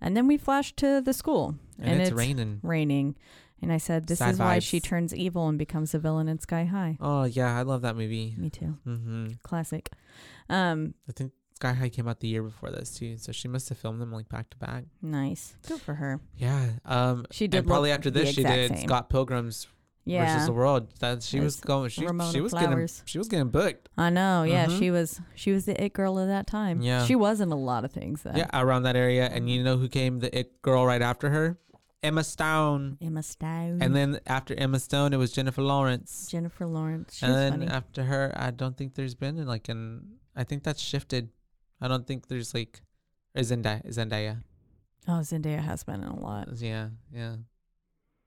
And then we flash to the school And, it's, raining. raining. And I said this Sad is why she turns evil and becomes a villain in Sky High. Oh yeah, I love that movie. Me too. hmm Classic. Um I think Sky High came out the year before this too, so she must have filmed them like back to back. nice. Good for her. Yeah. Um. She did and probably after this, she did same. Scott Pilgrim's Yeah. versus the World. That she was As going. She, she was Flowers. getting. She was getting booked. I know. Yeah, Mhm. she was she was the it girl of that time. Yeah. She was in a lot of things then. Yeah, around that area. And you know who came? The it girl right after her, Emma Stone. Emma Stone. And then after Emma Stone, it was Jennifer Lawrence. Jennifer Lawrence. She's and then funny. after her, I don't think there's been like an. I think that's shifted. I don't think there's like, Zendaya. Zendaya. oh, Zendaya has been in a lot. Yeah, yeah.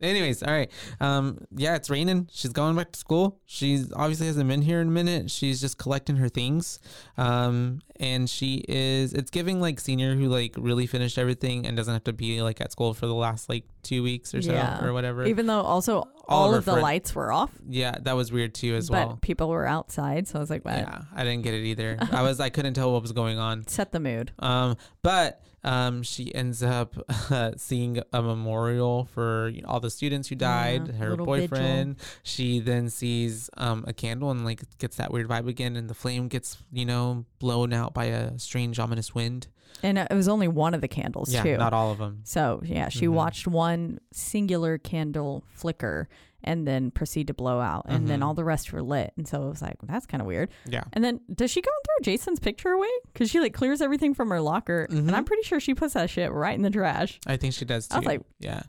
Anyways, all right. Um, yeah, it's raining. She's going back to school. She's obviously hasn't been here in a minute. She's just collecting her things. Um, and she is. It's giving like senior who like really finished everything and doesn't have to be like at school for the last like two weeks or so Yeah. or whatever. Even though also All all, of the friend- lights were off, yeah, that was weird too as but well. people were outside, so I was like, "What?" Yeah, I didn't get it either. I was I couldn't tell what was going on. Set the mood. Um, but um, she ends up uh, seeing a memorial for you know, all the students who died. Yeah, her little vigil. boyfriend. She then sees um a candle and like gets that weird vibe again, and the flame gets you know blown out by a strange ominous wind. And it was only one of the candles yeah, too. not all of them. so yeah, she Mhm. watched one singular candle flicker and then proceed to blow out, and then Mhm. all the rest were lit. And so it was like, that's kind of weird. Yeah. And then does she go and throw Jason's picture away? Because she like clears everything from her locker, Mhm. and I'm pretty sure she puts that shit right in the trash. I think she does too. I was like, yeah.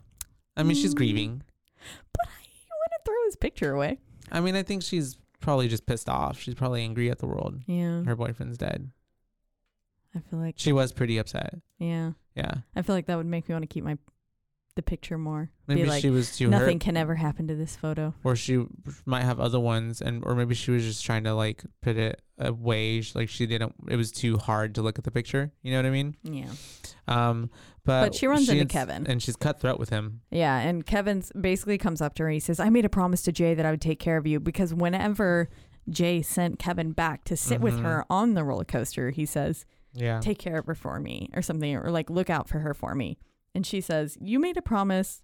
I mean, she's Mm. grieving. but I wouldn't throw his picture away. I mean, I think she's probably just pissed off. She's probably angry at the world. Yeah, Her boyfriend's dead. I feel like She was pretty upset. yeah, Yeah. I feel like that would make me want to keep my the picture more. Maybe Be like, she was too nothing hurt. can ever happen to this photo. or she might have other ones and or maybe she was just trying to like put it away like she didn't it was too hard to look at the picture you know what i mean Yeah, um but, But she runs into ends- Kevin. and she's cutthroat with him yeah. And Kevin's basically comes up to her. and He says, "I made a promise to Jay that I would take care of you because whenever Jay sent Kevin back to sit with Mhm. her on the roller coaster, he says." yeah take care of her for me or something or like look out for her for me and she says you made a promise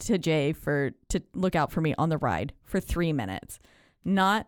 to jay for to look out for me on the ride for three minutes. Not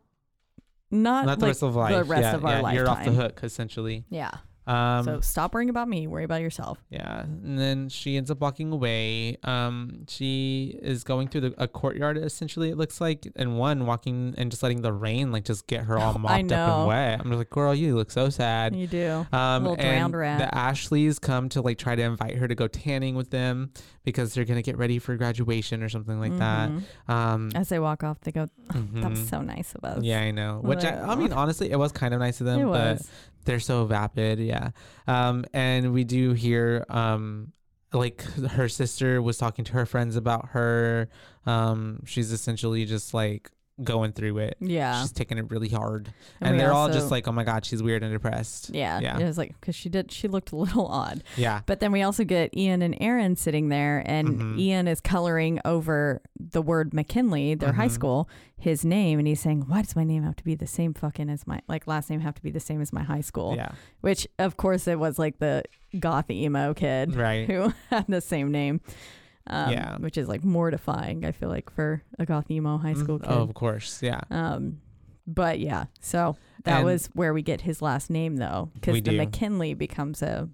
not, not the like rest of our life. the rest yeah, of our yeah, you're off the hook essentially. Yeah um so stop worrying about me worry about yourself Yeah, and then she ends up walking away. Um, she is going through the, a courtyard. Essentially, it looks like, and one walking and just letting the rain like just get her all mopped up and wet. I'm just like, girl, you look so sad. you do Um, Little and rat. the Ashleys come to like try to invite her to go tanning with them because they're gonna get ready for graduation or something like Mhm. that. Um, as they walk off they go that was mhm. so nice of us Yeah, I know. Which I, Like, I mean, honestly, it was kind of nice of them, it but was they're so vapid yeah. Um and we do hear um like her sister was talking to her friends about her. Um she's essentially just like going through it yeah she's taking it really hard And and, they're all just like oh my god she's weird and depressed yeah, yeah. it was like because she did she looked a little odd yeah But then we also get Ian and Erin sitting there, and Mhm. Ian is coloring over the word McKinley, their high Mhm. school, his name, and he's saying, "Why does my name have to be the same fucking as my like last name have to be the same as my high school?" yeah Which of course it was like the goth emo kid right who had the same name. Um, Yeah. which is like mortifying. I feel like for a goth emo high school Mm, kid. oh, of course yeah Um, but yeah, so that And- was where we get his last name though, because the do. McKinley becomes a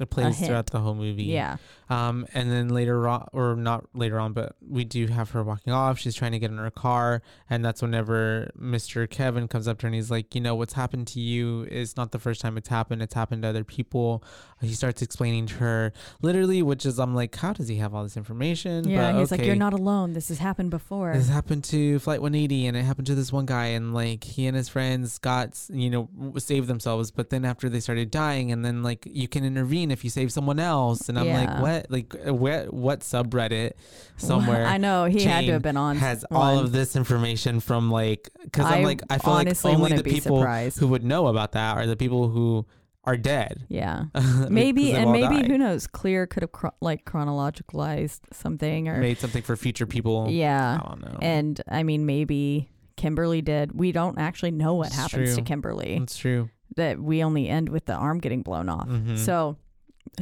it plays hint. throughout the whole movie. Yeah. Um, and then later on, or not later on, but we do have her walking off. She's trying to get in her car, and that's whenever Mr. Kevin comes up to her and he's like, "You know, what's happened to you is not the first time it's happened. It's happened to other people." He starts explaining to her, literally, which is I'm like, how does he have all this information? Yeah. But he's like, you're not alone. This has happened before. This happened to Flight 180, and it happened to this one guy, and like he and his friends got, you know, saved themselves. But then after they started dying, and then like you can intervene if you save someone else, and I'm like, Yeah. What, like, uh, where, what subreddit somewhere I know he had to have been on. has all of this information from like, because I'm like, I feel like only the people surprised. who would know about that are the people who are dead. Yeah. Maybe and maybe died. who knows? Clear could have chro- like chronologicalized something or made something for future people. yeah. I don't know. And I mean, maybe Kimberly did. We don't actually know what It's happens to. Kimberly. it's true. That we only end with the arm getting blown off. Mhm. So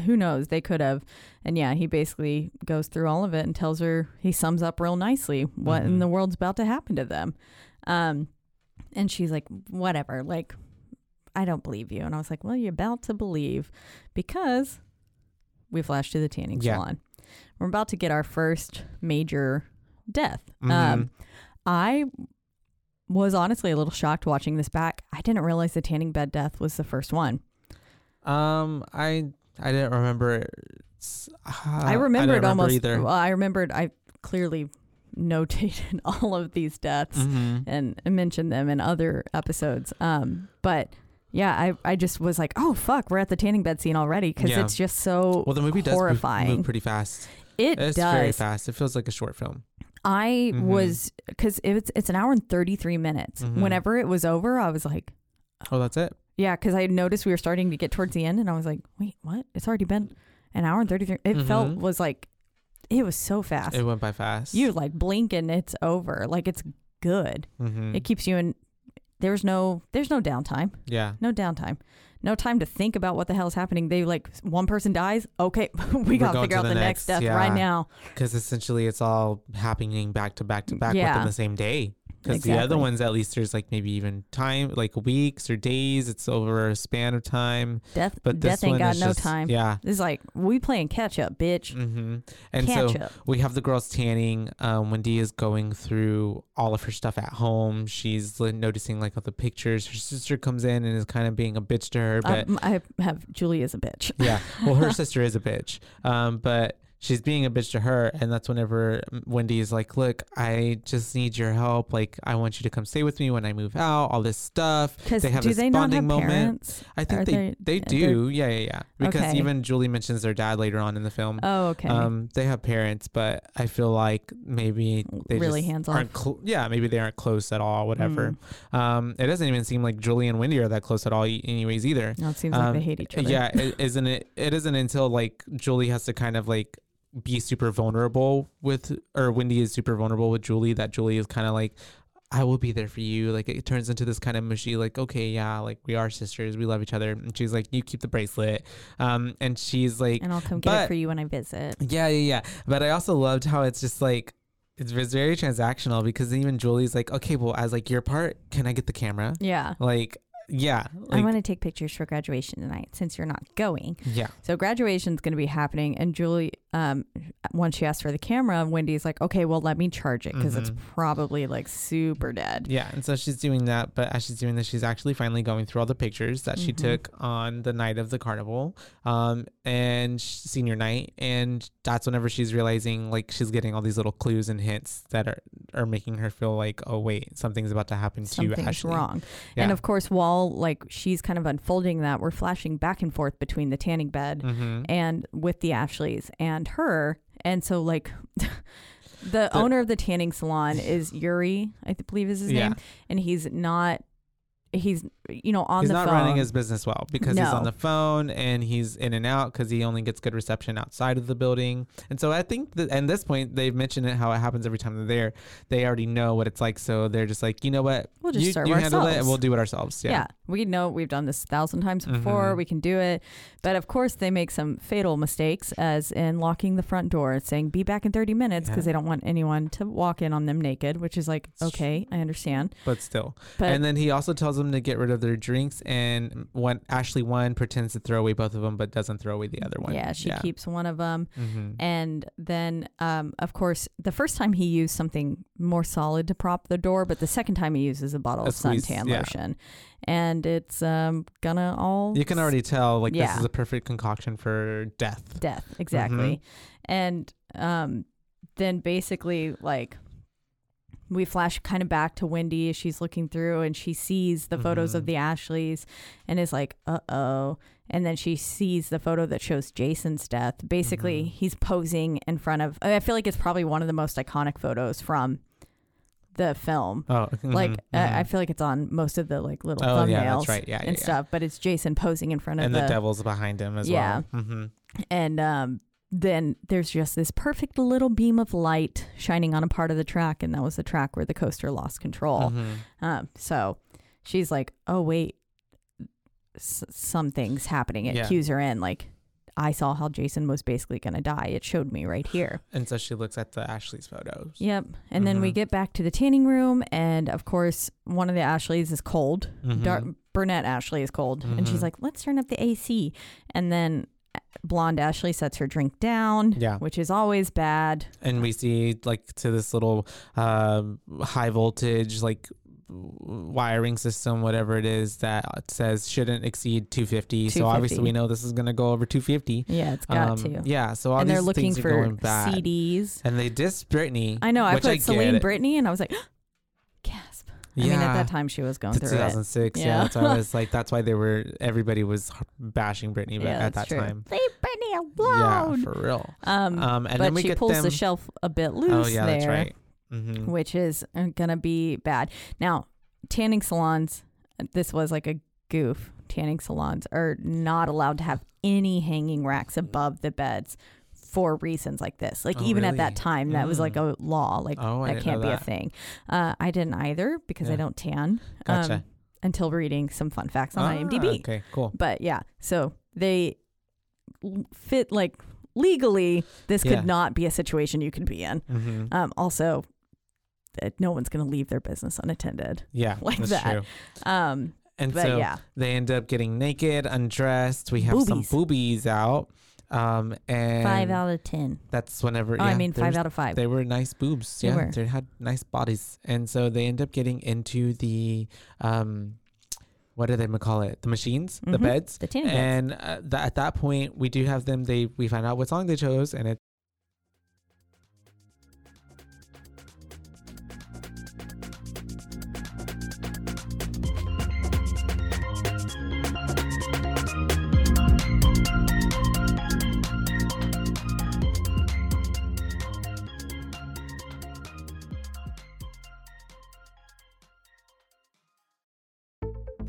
who knows? They could have. And yeah, he basically goes through all of it and tells her he sums up real nicely what in Mhm. the world's about to happen to them. Um, and she's like, whatever. Like, I don't believe you. And I was like, well, you're about to believe because we flash to the tanning Yeah. salon. We're about to get our first major death. Mhm. Um, I was honestly a little shocked watching this back. I didn't realize the tanning bed death was the first one. Um, I I didn't remember. It. S- I uh, remembered didn't remember almost. either. Well, I remembered. I clearly notated all of these deaths Mhm. and mentioned them in other episodes. Um, but yeah, I I just was like, oh fuck, we're at the tanning bed scene already because Yeah. it's just so Well, the movie does move, move pretty fast. it It's very fast. It feels like a short film. I Mhm. was because it's it's an hour and thirty three minutes. Mhm. Whenever it was over, I was like. Oh, that's it. Yeah, because I noticed we were starting to get towards the end, and I was like, "Wait, what? It's already been an hour and thirty three. It felt Mhm. was like it was so fast. It went by fast. you like blink and it's over. Like it's good. hmm It keeps you in. There's no there's no downtime. yeah. No downtime. No time to think about what the hell is happening. They like one person dies. Okay, we gotta figure out the the next, next, death yeah. right now. Because essentially, it's all happening back to back to back Yeah. within the same day. Because the other ones, at least, there's like maybe even time, like weeks or days. It's over a span of time. Death But this death ain't one got no just- time. Yeah. it's like we playing catch up, bitch. hmm And catch so up. we have the girls tanning. Um, Wendy is going through all of her stuff at home. She's noticing like all the pictures. Her sister comes in and is kind of being a bitch to her, but Um, I have Julie is a bitch. yeah. Well, her sister is a bitch. Um, but she's being a bitch to her, and that's whenever Wendy is like, "Look, I just need your help. Like, I want you to come stay with me when I move out. All this stuff." Because They have do this they not bonding have moment. parents? I think Are they they- they do. Yeah, yeah, yeah. Because Okay. even Julie mentions their dad later on in the film. Oh, okay. Um, they have parents, but I feel like maybe they Really just hands off. aren't. Cl- yeah, maybe they aren't close at all. Whatever. Mm. Um, it doesn't even seem like Julie and Wendy are that close at all, anyways. Either. No, it seems like Um, they hate each other. Yeah, it, isn't it? It isn't until like Julie has to kind of like be super vulnerable with, or Wendy is super vulnerable with Julie. That Julie is kind of like, I will be there for you. Like it turns into this kind of mushy, like okay, yeah, like we are sisters, we love each other. And she's like, you keep the bracelet, um, and she's like, and I'll come get it for you when I visit. yeah, yeah, yeah. But I also loved how it's just like. It's very transactional because even Julie's like, okay, well, as like your part, can I get the camera? Yeah. Like, yeah, I want to take pictures for graduation tonight since you're not going. yeah, So graduation's going to be happening, and Julie, um, once she asked for the camera, Wendy's like, "Okay, well, let me charge it because it's Mhm. probably like super dead." Yeah, and so she's doing that, but as she's doing this, she's actually finally going through all the pictures that she Mhm. took on the night of the carnival, um, and senior night, and that's whenever she's realizing like she's getting all these little clues and hints that are are making her feel like, oh wait, something's about to happen to Something's Ashley. wrong. Yeah. And of course, while like she's kind of unfolding that, we're flashing back and forth between the tanning bed mm-hmm. and with the Ashleys and her. And so like the, The- owner of the tanning salon is Yuri, I believe is his Yeah. name, and he's not he's you know on he's the not phone. running his business well because he's on the phone and he's in and out because he only gets good reception outside of the building. And so I think that at this point they've mentioned it how it happens every time they're there. They already know what it's like, so they're just like, you know what, We'll just you, serve you handle it and ourselves." we'll do it ourselves. yeah. Yeah. we know we've done this a thousand times before. Mhm. We can do it. But of course, they make some fatal mistakes, as in locking the front door, and saying "be back in thirty minutes" because Yeah. they don't want anyone to walk in on them naked. Which is like, okay, I understand. but still. But and then he also tells them to get rid of their drinks. And when Ashley one pretends to throw away both of them, but doesn't throw away the other one. yeah, she keeps one of them. hmm And then, um, of course, the first time he used something more solid to prop the door, but the second time he uses a bottle A of squeeze, suntan yeah. lotion, and it's um, gonna all You can already tell like Yeah. this is a perfect concoction for death. death exactly Mm-hmm. and um then basically like we flash kind of back to wendy as she's looking through and she sees the photos of Mhm. the ashleys and is like uh-oh and then she sees the photo that shows jason's death basically Mhm. he's posing in front of i feel like it's probably one of the most iconic photos from the film Oh, like mhm, uh, I feel like it's on most of the like little Oh, thumbnails yeah, that's right. Yeah, and yeah, yeah. stuff but it's jason posing in front of and the, the, devil's behind him as Yeah. well. hmm and um, then there's just this perfect little beam of light shining on a part of the track, and that was the track where the coaster lost control. Mhm. Um, so she's like, "Oh wait, s- something's happening." It Yeah. cues her in, like, "I saw how Jason was basically going to die. It showed me right here." And so she looks at the Ashley's photos. Yep. And then we Mhm. get back to the tanning room, and of course, one of the Ashleys is cold. Mhm. Dar- brunette Ashley is cold, and she's Mhm. like, "Let's turn up the AC." And then blonde Ashley sets her drink down, Yeah. which is always bad. and we see like to this little um, high voltage like wiring system whatever it is that says shouldn't exceed 250 so obviously we know this is going to go over 250 Yeah, it's got Um, to. yeah so all and these they're looking things are for CDs. and they diss Britney I know. I put get Celine it. Britney, and I was like, gasp. I mean, at that time, she was going to through it. 2006 yeah. Yeah. that's why I was like that's why they were everybody was bashing Britney Yeah, at that true. time Leave Britney yeah for real um, um and but then we she get pulls them the shelf a bit loose. oh loose yeah there, that's right hmm which is uh, gonna be bad. Now, tanning salons. This was like a goof. Tanning salons are not allowed to have any hanging racks above the beds for reasons like this. Like Oh, even at that really? time, that was like a law. Like Oh, that can't be a thing. Uh, I didn't either because I don't tan. Gotcha. Um, until reading some fun facts on Ah, IMDb. okay cool But yeah, so they fit like legally. This Yeah. could not be a situation you could be in. hmm Um, also, that no one's going to leave their business unattended. Yeah, like that's that. true. Um, And so yeah, they end up getting naked, undressed. We have some Boobies. boobies out. Um, and five out of ten. that's whenever. Oh, I mean, five was- out of five. They were nice boobs. They yeah, were. they had nice bodies, and so they end up getting into the, um, what do they call it? The machines, the Mhm. beds. The tanning beds. And uh, th- at that point, we do have them. They we find out what song they chose, and it.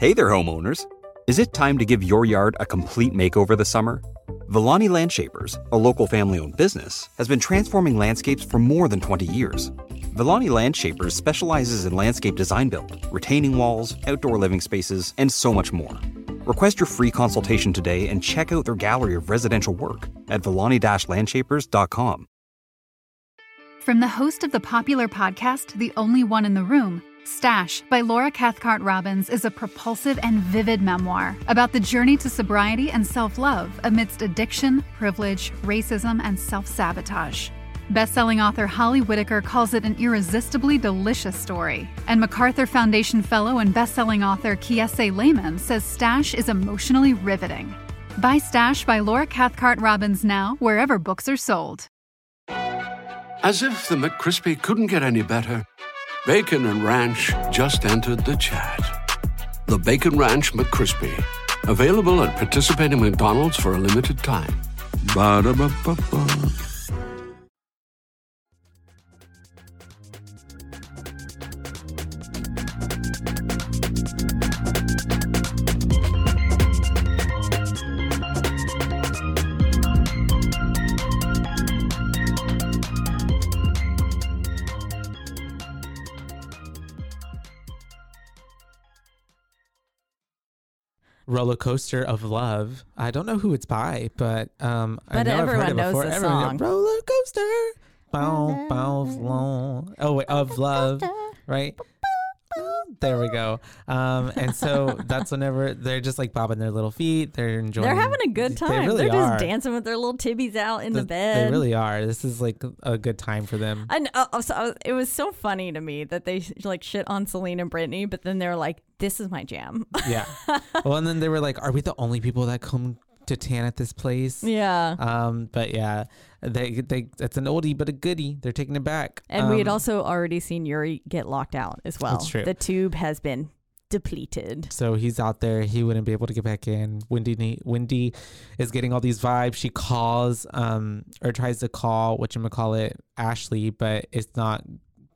Hey there, homeowners. Is it time to give your yard a complete makeover this summer? Villani Landshapers, a local family owned business, has been transforming landscapes for more than 20 years. Villani Landshapers specializes in landscape design build, retaining walls, outdoor living spaces, and so much more. Request your free consultation today and check out their gallery of residential work at villani landshapers.com. From the host of the popular podcast, The Only One in the Room, Stash by Laura Cathcart Robbins is a propulsive and vivid memoir about the journey to sobriety and self love amidst addiction, privilege, racism, and self sabotage. Best-selling author Holly Whitaker calls it an irresistibly delicious story, and MacArthur Foundation fellow and best-selling author Kiese Laymon says Stash is emotionally riveting. Buy Stash by Laura Cathcart Robbins now wherever books are sold. As if the McCrispy couldn't get any better, Bacon and Ranch just entered the chat. The Bacon Ranch McCrispy, available at participating McDonald's for a limited time. Ba-da-ba-ba-ba. Roller coaster of love. I don't know who it's by, but um, I But know I've heard everyone it knows before. the Everyone song. roller coaster, bow bow long. Oh wait, of love, right? There we go. Um, and so that's whenever they're just like bobbing their little feet. They're enjoying. They're having a good time. They really are just dancing with their little tibbies out in the Th- bed. They really are. This is like a good time for them. And uh, uh, so was- it was so funny to me that they like shit on Celine and Britney, but then they're like, "This is my jam." Yeah. well, and then they were like, "Are we the only people that come to tan at this place?" yeah. Um, but yeah, they they it's an oldie but a goodie. They're taking it back. and we had Um, also already seen Yuri get locked out as well. That's true. The tube has been depleted. So he's out there. He wouldn't be able to get back in. Wendy, Wendy is getting all these vibes. She calls, um, or tries to call what you call it, Ashley, but it's not.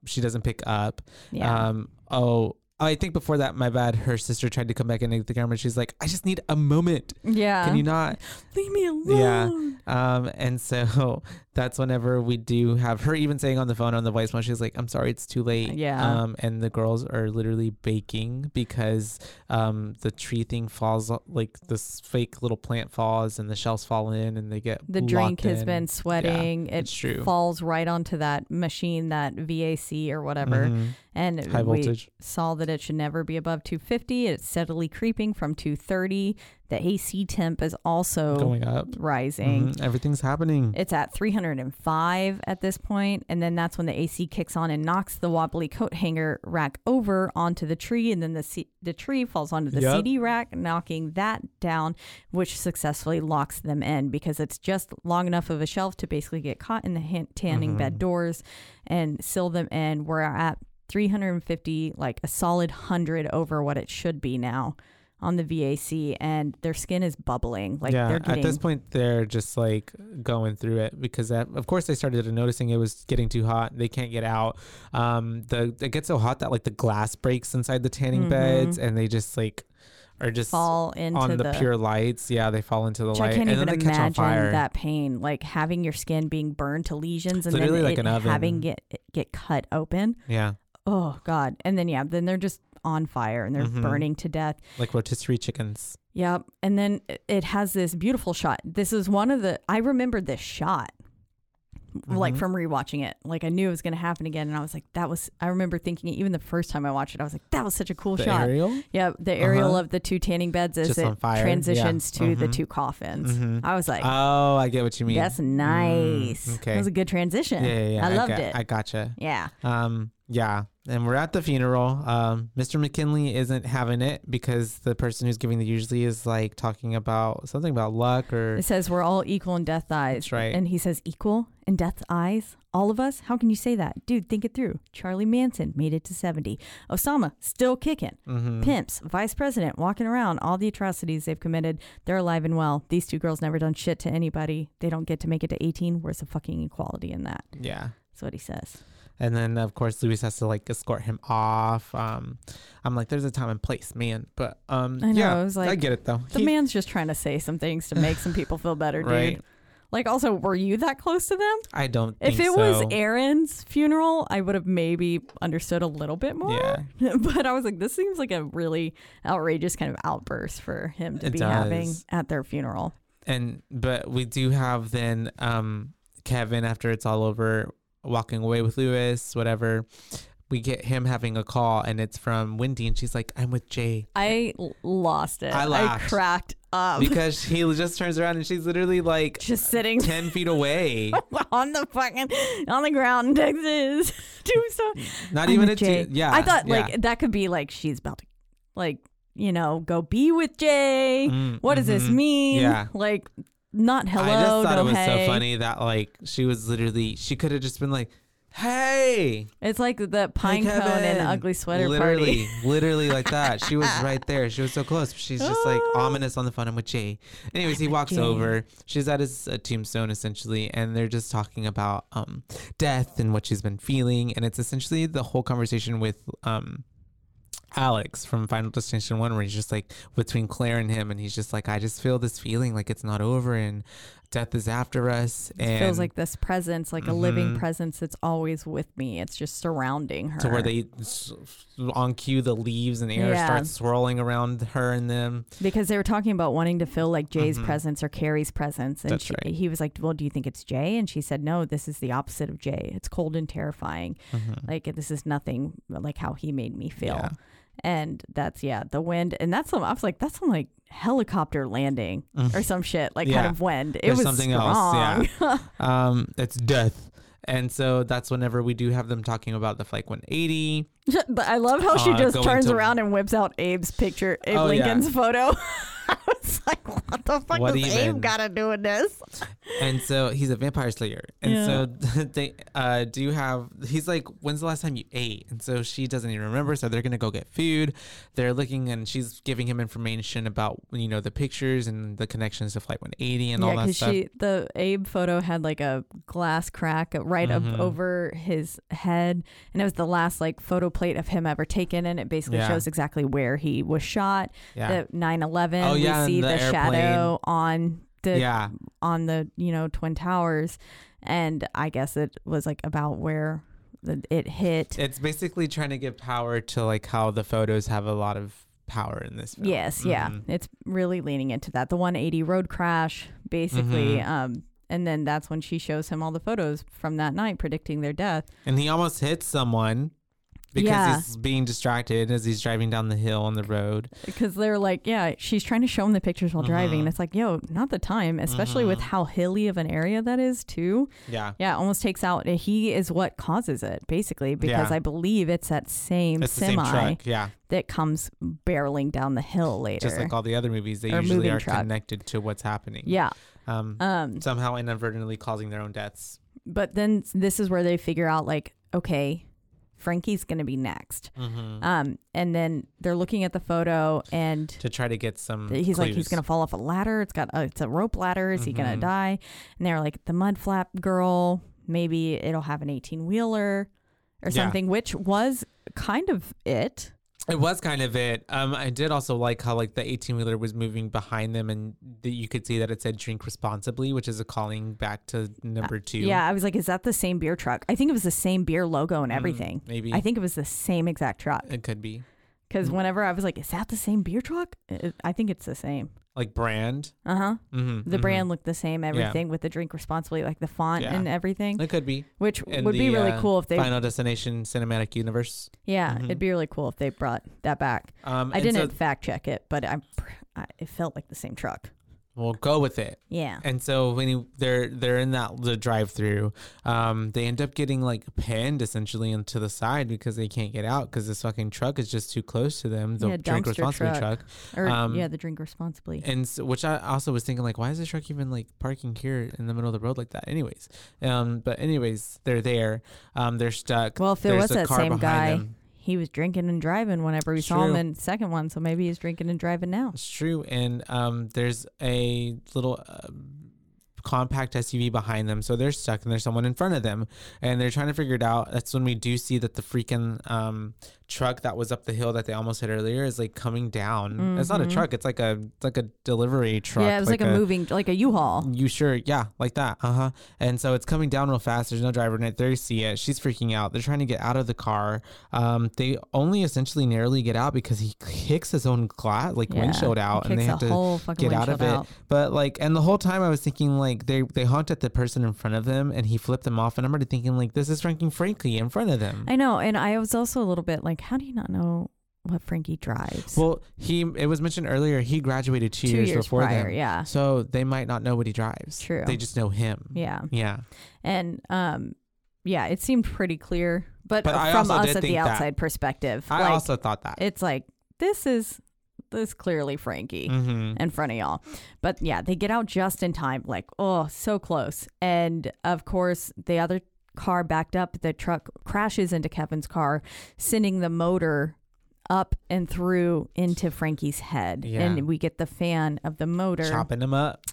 She doesn't pick up. Yeah. Um. Oh, I think before that, my bad. Her sister tried to come back in the camera. She's like, "I just need a moment. yeah. Can you not?" leave me alone? Yeah. Um, and so that's whenever we do have her even saying on the phone on the voicemail, she's like, I'm sorry, it's too late. Yeah. Um, and the girls are literally baking because um, the tree thing falls, like this fake little plant falls and the shells fall in and they get The drink has in. been sweating. it's it true. falls right onto that machine, that VAC or whatever. Mhm. And High we voltage. saw that it should never be above 250. It's steadily creeping from 230. The AC temp is also Going up. rising. Mhm. Everything's happening. It's at 305 at this point, and then that's when the AC kicks on and knocks the wobbly coat hanger rack over onto the tree, and then the C- the tree falls onto the Yep. CD rack, knocking that down, which successfully locks them in because it's just long enough of a shelf to basically get caught in the han- tanning Mm-hmm. bed doors and seal them in. We're at 350, like a solid hundred over what it should be now on the VAC, and their skin is bubbling. Like yeah, they're getting at this point, they're just like going through it because, that, of course, they started noticing it was getting too hot. They can't get out. Um, the it gets so hot that like the glass breaks inside the tanning beds, and they just like are just Mm-hmm. fall into on the, the pure lights. Yeah, they fall into the light, I can't and even then they catch on fire. imagine that pain, like having your skin being burned to lesions and then like it having it get cut open. Yeah, Oh God! And then yeah, then they're just on fire and they're Mhm. burning to death. like rotisserie chickens. Yep. And then it- has this beautiful shot. This is one of the I remembered this shot. Like Mhm. from rewatching it, like I knew it was going to happen again, and I was like, "That was." I remember thinking, even the first time I watched it, I was like, "That was such a cool The shot." aerial. Yeah, the aerial Uh-huh. of the two tanning beds as Just it transitions Yeah. to the Mhm. two coffins. Mhm. I was like, Oh, I get what you mean. That's Mm, nice. okay. That was a good transition. yeah, yeah, yeah. I loved got- it. I gotcha. yeah. Um, yeah, and we're at the funeral. Um, Mr. McKinley isn't having it because the person who's giving the usually is like talking about something about luck or It says we're all equal in death's eyes. That's right. And he says, equal in death's eyes? All of us? How can you say that? Dude, think it through. Charlie Manson made it to 70. Osama, still kicking. Mhm. Pimps, vice president, walking around, all the atrocities they've committed. They're alive and well. These two girls never done shit to anybody. They don't get to make it to 18. Where's the fucking equality in that? yeah. That's what he says. And then of course Lewis has to like escort him off. Um, I'm like, there's a time and place, man. But um, I know, yeah, it was I get it though. The He- man's just trying to say some things to make some people feel better, dude. Right. Like, also, were you that close to them? I don't. Think If it was. Erin's funeral, I would have maybe understood a little bit more. Yeah. but I was like, this seems like a really outrageous kind of outburst for him to It be having at their funeral. and but we do have then um Kevin after it's all over walking away with Lewis, whatever. We get him having a call and it's from Wendy and she's like, I'm with Jay. I lost it. I laughed. cracked up. Because he just turns around and she's literally like just sitting ten feet away. on the fucking on the ground in Texas. Doing so. Not I'm even a Jay. yeah. I thought yeah. like that could be like she's about to like you know go be with Jay. Mm, What does this mhm. mean? Yeah. Like not hello. I just thought no it was hey. so funny that like she was literally she could have just been like, Hey It's like the pine Hey, cone and ugly sweater literally, party. literally like that. She was right there. She was so close. She's just like ominous on the phone. I'm with Jay. Anyways, he walks Jay. over. She's at his uh, tombstone essentially, and they're just talking about um death and what she's been feeling. And it's essentially the whole conversation with um Alex from Final Destination One, where he's just like between Clear and him, and he's just like, I just feel this feeling like it's not over and death is after us. And It feels like this presence, like a living presence that's always with me. It's just surrounding her. to where they on cue the leaves and air Yeah. starts swirling around her and them. because they were talking about wanting to feel like Jay's Mhm. presence or Carrie's presence, and she, right. he was like, "Well, do you think it's Jay?" And she said, "No, this is the opposite of Jay. It's cold and terrifying. Mhm. Like this is nothing like how he made me feel." Yeah. And that's yeah, the wind, and that's some. I was like, that's some like helicopter landing or some shit, like kind Mm. Of wind. It There's was something strong. else, Yeah, um, it's death. And so that's whenever we do have them talking about the Flight 180. But I love how she Uh, just turns to- around and whips out Abe's picture, Abe Oh, yeah. Lincoln's photo. I was like, what the fuck What does even? Abe got to do with this? And so he's a vampire slayer. And Yeah. so they uh, do have, he's like, when's the last time you ate? And so she doesn't even remember. So they're going to go get food. They're looking and she's giving him information about, you know, the pictures and the connections to Flight 180 and all yeah, that because stuff. she the Abe photo had like a glass crack right up Mhm. over his head, and it was the last like photo plate of him ever taken, and it basically Yeah. shows exactly where he was shot. yeah. The 9/11, Oh, yeah, we see the, the shadow on the yeah. on the you know twin towers, and I guess it was like about where it hit. It's basically trying to give power to like how the photos have a lot of power in this film. Yes, yeah. Mhm. It's really leaning into that. The 180 road crash, basically. Mhm. Um, and then that's when she shows him all the photos from that night predicting their death. And he almost hits someone because Yeah. he's being distracted as he's driving down the hill on the road. Because they're like, yeah, she's trying to show him the pictures while driving. Mhm. And it's like, yo, not the time, especially with Mhm. how hilly of an area that is, too. Yeah. Yeah, it almost takes out. He is what causes it, basically, because Yeah. I believe it's that same It's semi same truck. Yeah. that comes barreling down the hill later. Just like all the other movies, they Or usually are truck. connected to what's happening. yeah. Um, Um, somehow inadvertently causing their own deaths. but then this is where they figure out, like, okay, Frankie's going to be next. Mm-hmm. Um, and then they're looking at the photo, and to try to get some. he's like, he's gonna fall off a ladder. It's got a, it's a rope ladder. Is he gonna Mhm. die? And they're like, the mud flap girl. Maybe it'll have an eighteen wheeler or Yeah. something, which was kind of it. It was kind of it. Um, I did also like how like the eighteen wheeler was moving behind them, and that you could see that it said "drink responsibly," which is a calling back to number two. Yeah, I was like, is that the same beer truck? I think it was the same beer logo and everything. Mm, maybe I think it was the same exact truck. it could be Because Mm. whenever I was like, is that the same beer truck? It, I think it's the same. Like brand. Uh huh. Mm-hmm, The brand looked the same, everything with the drink responsibly, like the font Yeah. and everything, It could be which would be really uh, cool if they Final Destination cinematic universe. Yeah, Mhm. it'd be really cool if they brought that back. Um, I didn't fact check it, but I'm I, it felt like the same truck. We'll go with it. Yeah. And so when you, they're they're in that the drive through, um, they end up getting like pinned essentially into the side because they can't get out because this fucking truck is just too close to them. The Yeah, drink responsibly truck. truck. Or Um, yeah, the drink responsibly. and so, which I also was thinking like why is this truck even like parking here in the middle of the road like that anyways um but anyways they're there um they're stuck well, if it There's was a that car same behind guy, them. He was drinking and driving whenever we saw him in the second one, so maybe he's drinking and driving now. it's true and um there's a little uh, compact SUV behind them so they're stuck and there's someone in front of them and they're trying to figure it out that's when we do see that the freaking um truck that was up the hill that they almost hit earlier is like coming down it's not a Mhm. truck it's like a it's like a delivery truck yeah, it was like, a, moving, like a U-Haul. You sure? Yeah, like that. Uh huh. And so it's coming down real fast. There's no driver in it. They see it. She's freaking out. They're trying to get out of the car. Um, they only essentially narrowly get out because he kicks his own glass, like Yeah, windshield out, and they have to get out of it. out. But like, and the whole time I was thinking like they they honked at the person in front of them, and he flipped them off, and I'm already thinking like this is Frankie Frankie in front of them. I know, and I was also a little bit like, how do you not know what Frankie drives? well, he it was mentioned earlier he graduated two, two years, years before prior, them, yeah, so they might not know what he drives. True. They just know him. yeah, Yeah. and um, yeah, it seemed pretty clear, but, But from us at the think that. outside perspective, I like, also thought that. it's like this is this clearly Frankie. Mm-hmm. in front of y'all. But yeah, they get out just in time. Like, oh, so close. And of course, the other car backed up. The truck crashes into Kevin's car, sending the motor up and through into Frankie's head. Yeah. And we get the fan of the motor. chopping them up.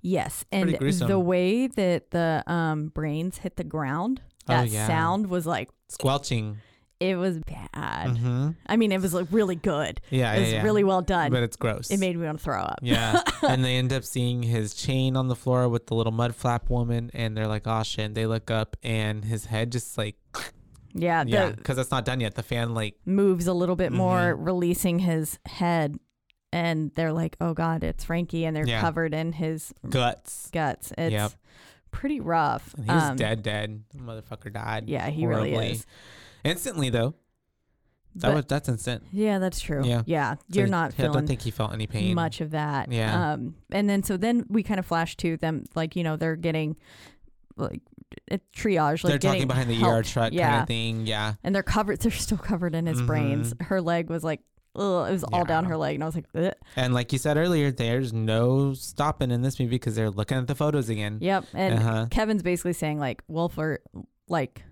Yes. And the way that the um, brains hit the ground, Oh, that yeah. sound was like, Squelching. It was bad. hmm I mean, it was like really good. Yeah, it was yeah, yeah. really well done. but it's gross. it made me want to throw up. Yeah. and they end up seeing his chain on the floor with the little mud flap woman. And they're like, oh shit. And they look up and his head just like, Yeah, the yeah, because it's not done yet. The fan, like, moves a little bit more, Mm-hmm. releasing his head, and they're like, "Oh God, it's Frankie," and they're Yeah. covered in his guts. guts. It's Yep. pretty rough. And he was Um, dead, dead. The motherfucker died. Yeah, he really is. Instantly, though. That But- was that's instant. Yeah, that's true. Yeah. Yeah, you're he- not I don't think he felt any pain. much of that. Yeah. Um, and then so then we kind of flash to them, like you know, they're getting like a triage, like They're talking behind the help. ER truck yeah. kind of thing. Yeah. and they're covered. They're still covered in his brains. Her leg was like, ugh, it was all down her leg, and I was like, Ugh. And like you said earlier, there's no stopping in this movie because they're looking at the photos again. yep. And Uh-huh. Kevin's basically saying like, Wolfer, like.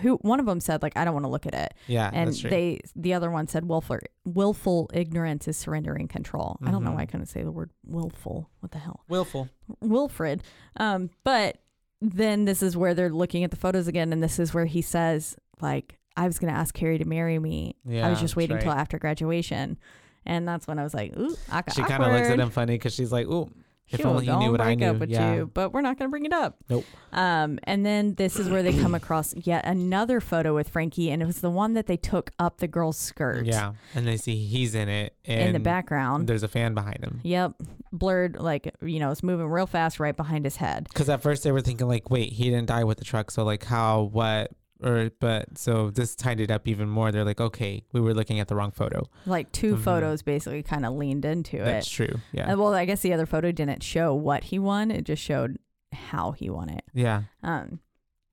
Who one of them said like I don't want to look at it, Yeah. and that's true. they the other one said willful willful ignorance is surrendering control. I don't know Mhm. why I couldn't say the word willful. What the hell? willful. Wilfred. Um, but then this is where they're looking at the photos again, and this is where he says, like, I was gonna ask Carrie to marry me. Yeah, I was just waiting right. till after graduation. And that's when I was like, ooh, aka- She kind of looks at him funny because she's like, "Ooh, if only he go knew what I break up knew." with Yeah. you, but we're not going to bring it up. Nope. Um, and then this is where they come across yet another photo with Frankie, and it was the one that they took up the girl's skirt. Yeah. And they see he's in it. And in the background. There's a fan behind him. Yep, blurred, like you know, it's moving real fast right behind his head. Because at first they were thinking like, wait, he didn't die with the truck, so like how, what, or but so this tied it up even more. They're like, okay, we were looking at the wrong photo. Like 2 Mhm. photos basically kind of leaned into That's it. That's true. Yeah. Uh, well, I guess the other photo didn't show what he won; it just showed how he won it. yeah. Um,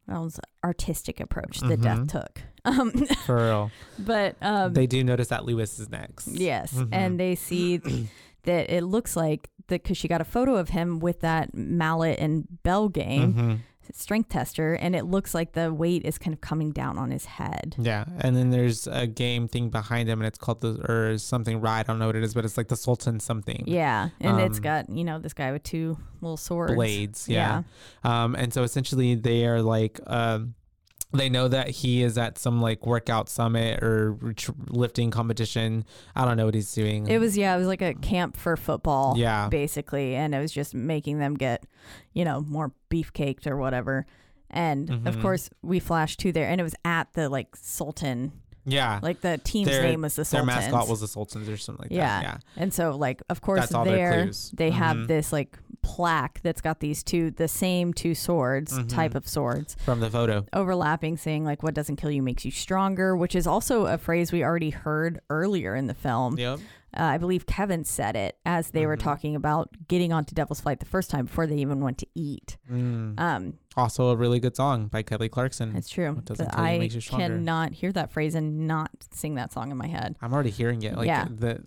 that was artistic approach that Death Mhm. took. Um, For real. but um, they do notice that Lewis is next. Yes, Mhm. and they see that it looks like that because she got a photo of him with that mallet and bell game Mhm. Strength tester, and it looks like the weight is kind of coming down on his head. Yeah, and then there's a game thing behind him, and it's called the or something. Right, I don't know what it is, but it's like the Sultan something. Yeah, and it's got you know this guy with two little swords. blades. Yeah. Um, and so essentially they are like, um, they know that he is at some like workout summit or lifting competition. I don't know what he's doing. It was yeah, it was like a camp for football. Yeah. basically, and it was just making them get, you know, more beefcaked or whatever. And of Mhm. course, we flashed to there, and it was at the like Sultan, yeah. like the team's Their- name was the Their Sultans. mascot was the Sultans or something like Yeah. that. Yeah. And so, like, of course, their there they have Mhm. this like plaque that's got these two, the same two swords, type Mhm. of swords, From the photo. overlapping, saying like, "What doesn't kill you makes you stronger," which is also a phrase we already heard earlier in the film. Yep. Uh, I believe Kevin said it as they were Mhm. talking about getting onto Devil's Flight the first time before they even went to eat. Mm. Um, Also a really good song by Kelly Clarkson. it's true. What doesn't kill you I makes you stronger. cannot hear that phrase and not sing that song in my head. I'm already hearing it. Like Yeah. the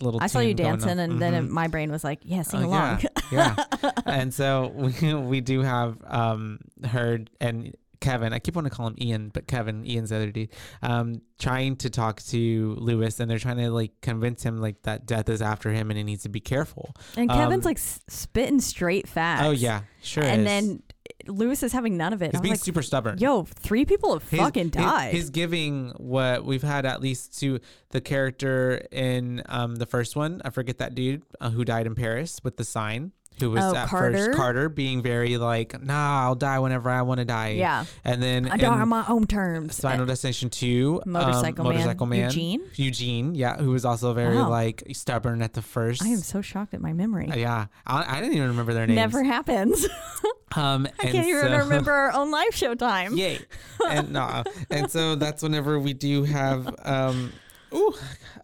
little I saw you dancing, and then it, Mhm. my brain was like, "Yeah, sing Oh, along." Yeah, yeah. and so we we do have um heard and Kevin, I keep wanting to call him Ian, but Kevin, Ian's the other dude, um, trying to talk to Lewis, and they're trying to like convince him like that death is after him and he needs to be careful. And Kevin's Um, like s- spitting straight facts. Oh yeah, sure. And is. then Lewis is having none of it. he's being like, super stubborn. Yo, three people have He's- fucking died. He's, giving what we've had at least to the character in um the first one. I forget that dude uh, who died in Paris with the sign. Who was Oh, at Carter? first Carter being very like, nah, I'll die whenever I want to die. yeah, And then I die on my own terms. Final Destination Two, um, Motorcycle Man, Motorcycle Man, Eugene? Eugene, yeah, who was also very Wow. like stubborn at the first. I am so shocked at my memory. Uh, yeah, I, I didn't even remember their names. Never happens. Um, I can't even so- remember our own live show time. Yay. And no, and so that's whenever we do have um ooh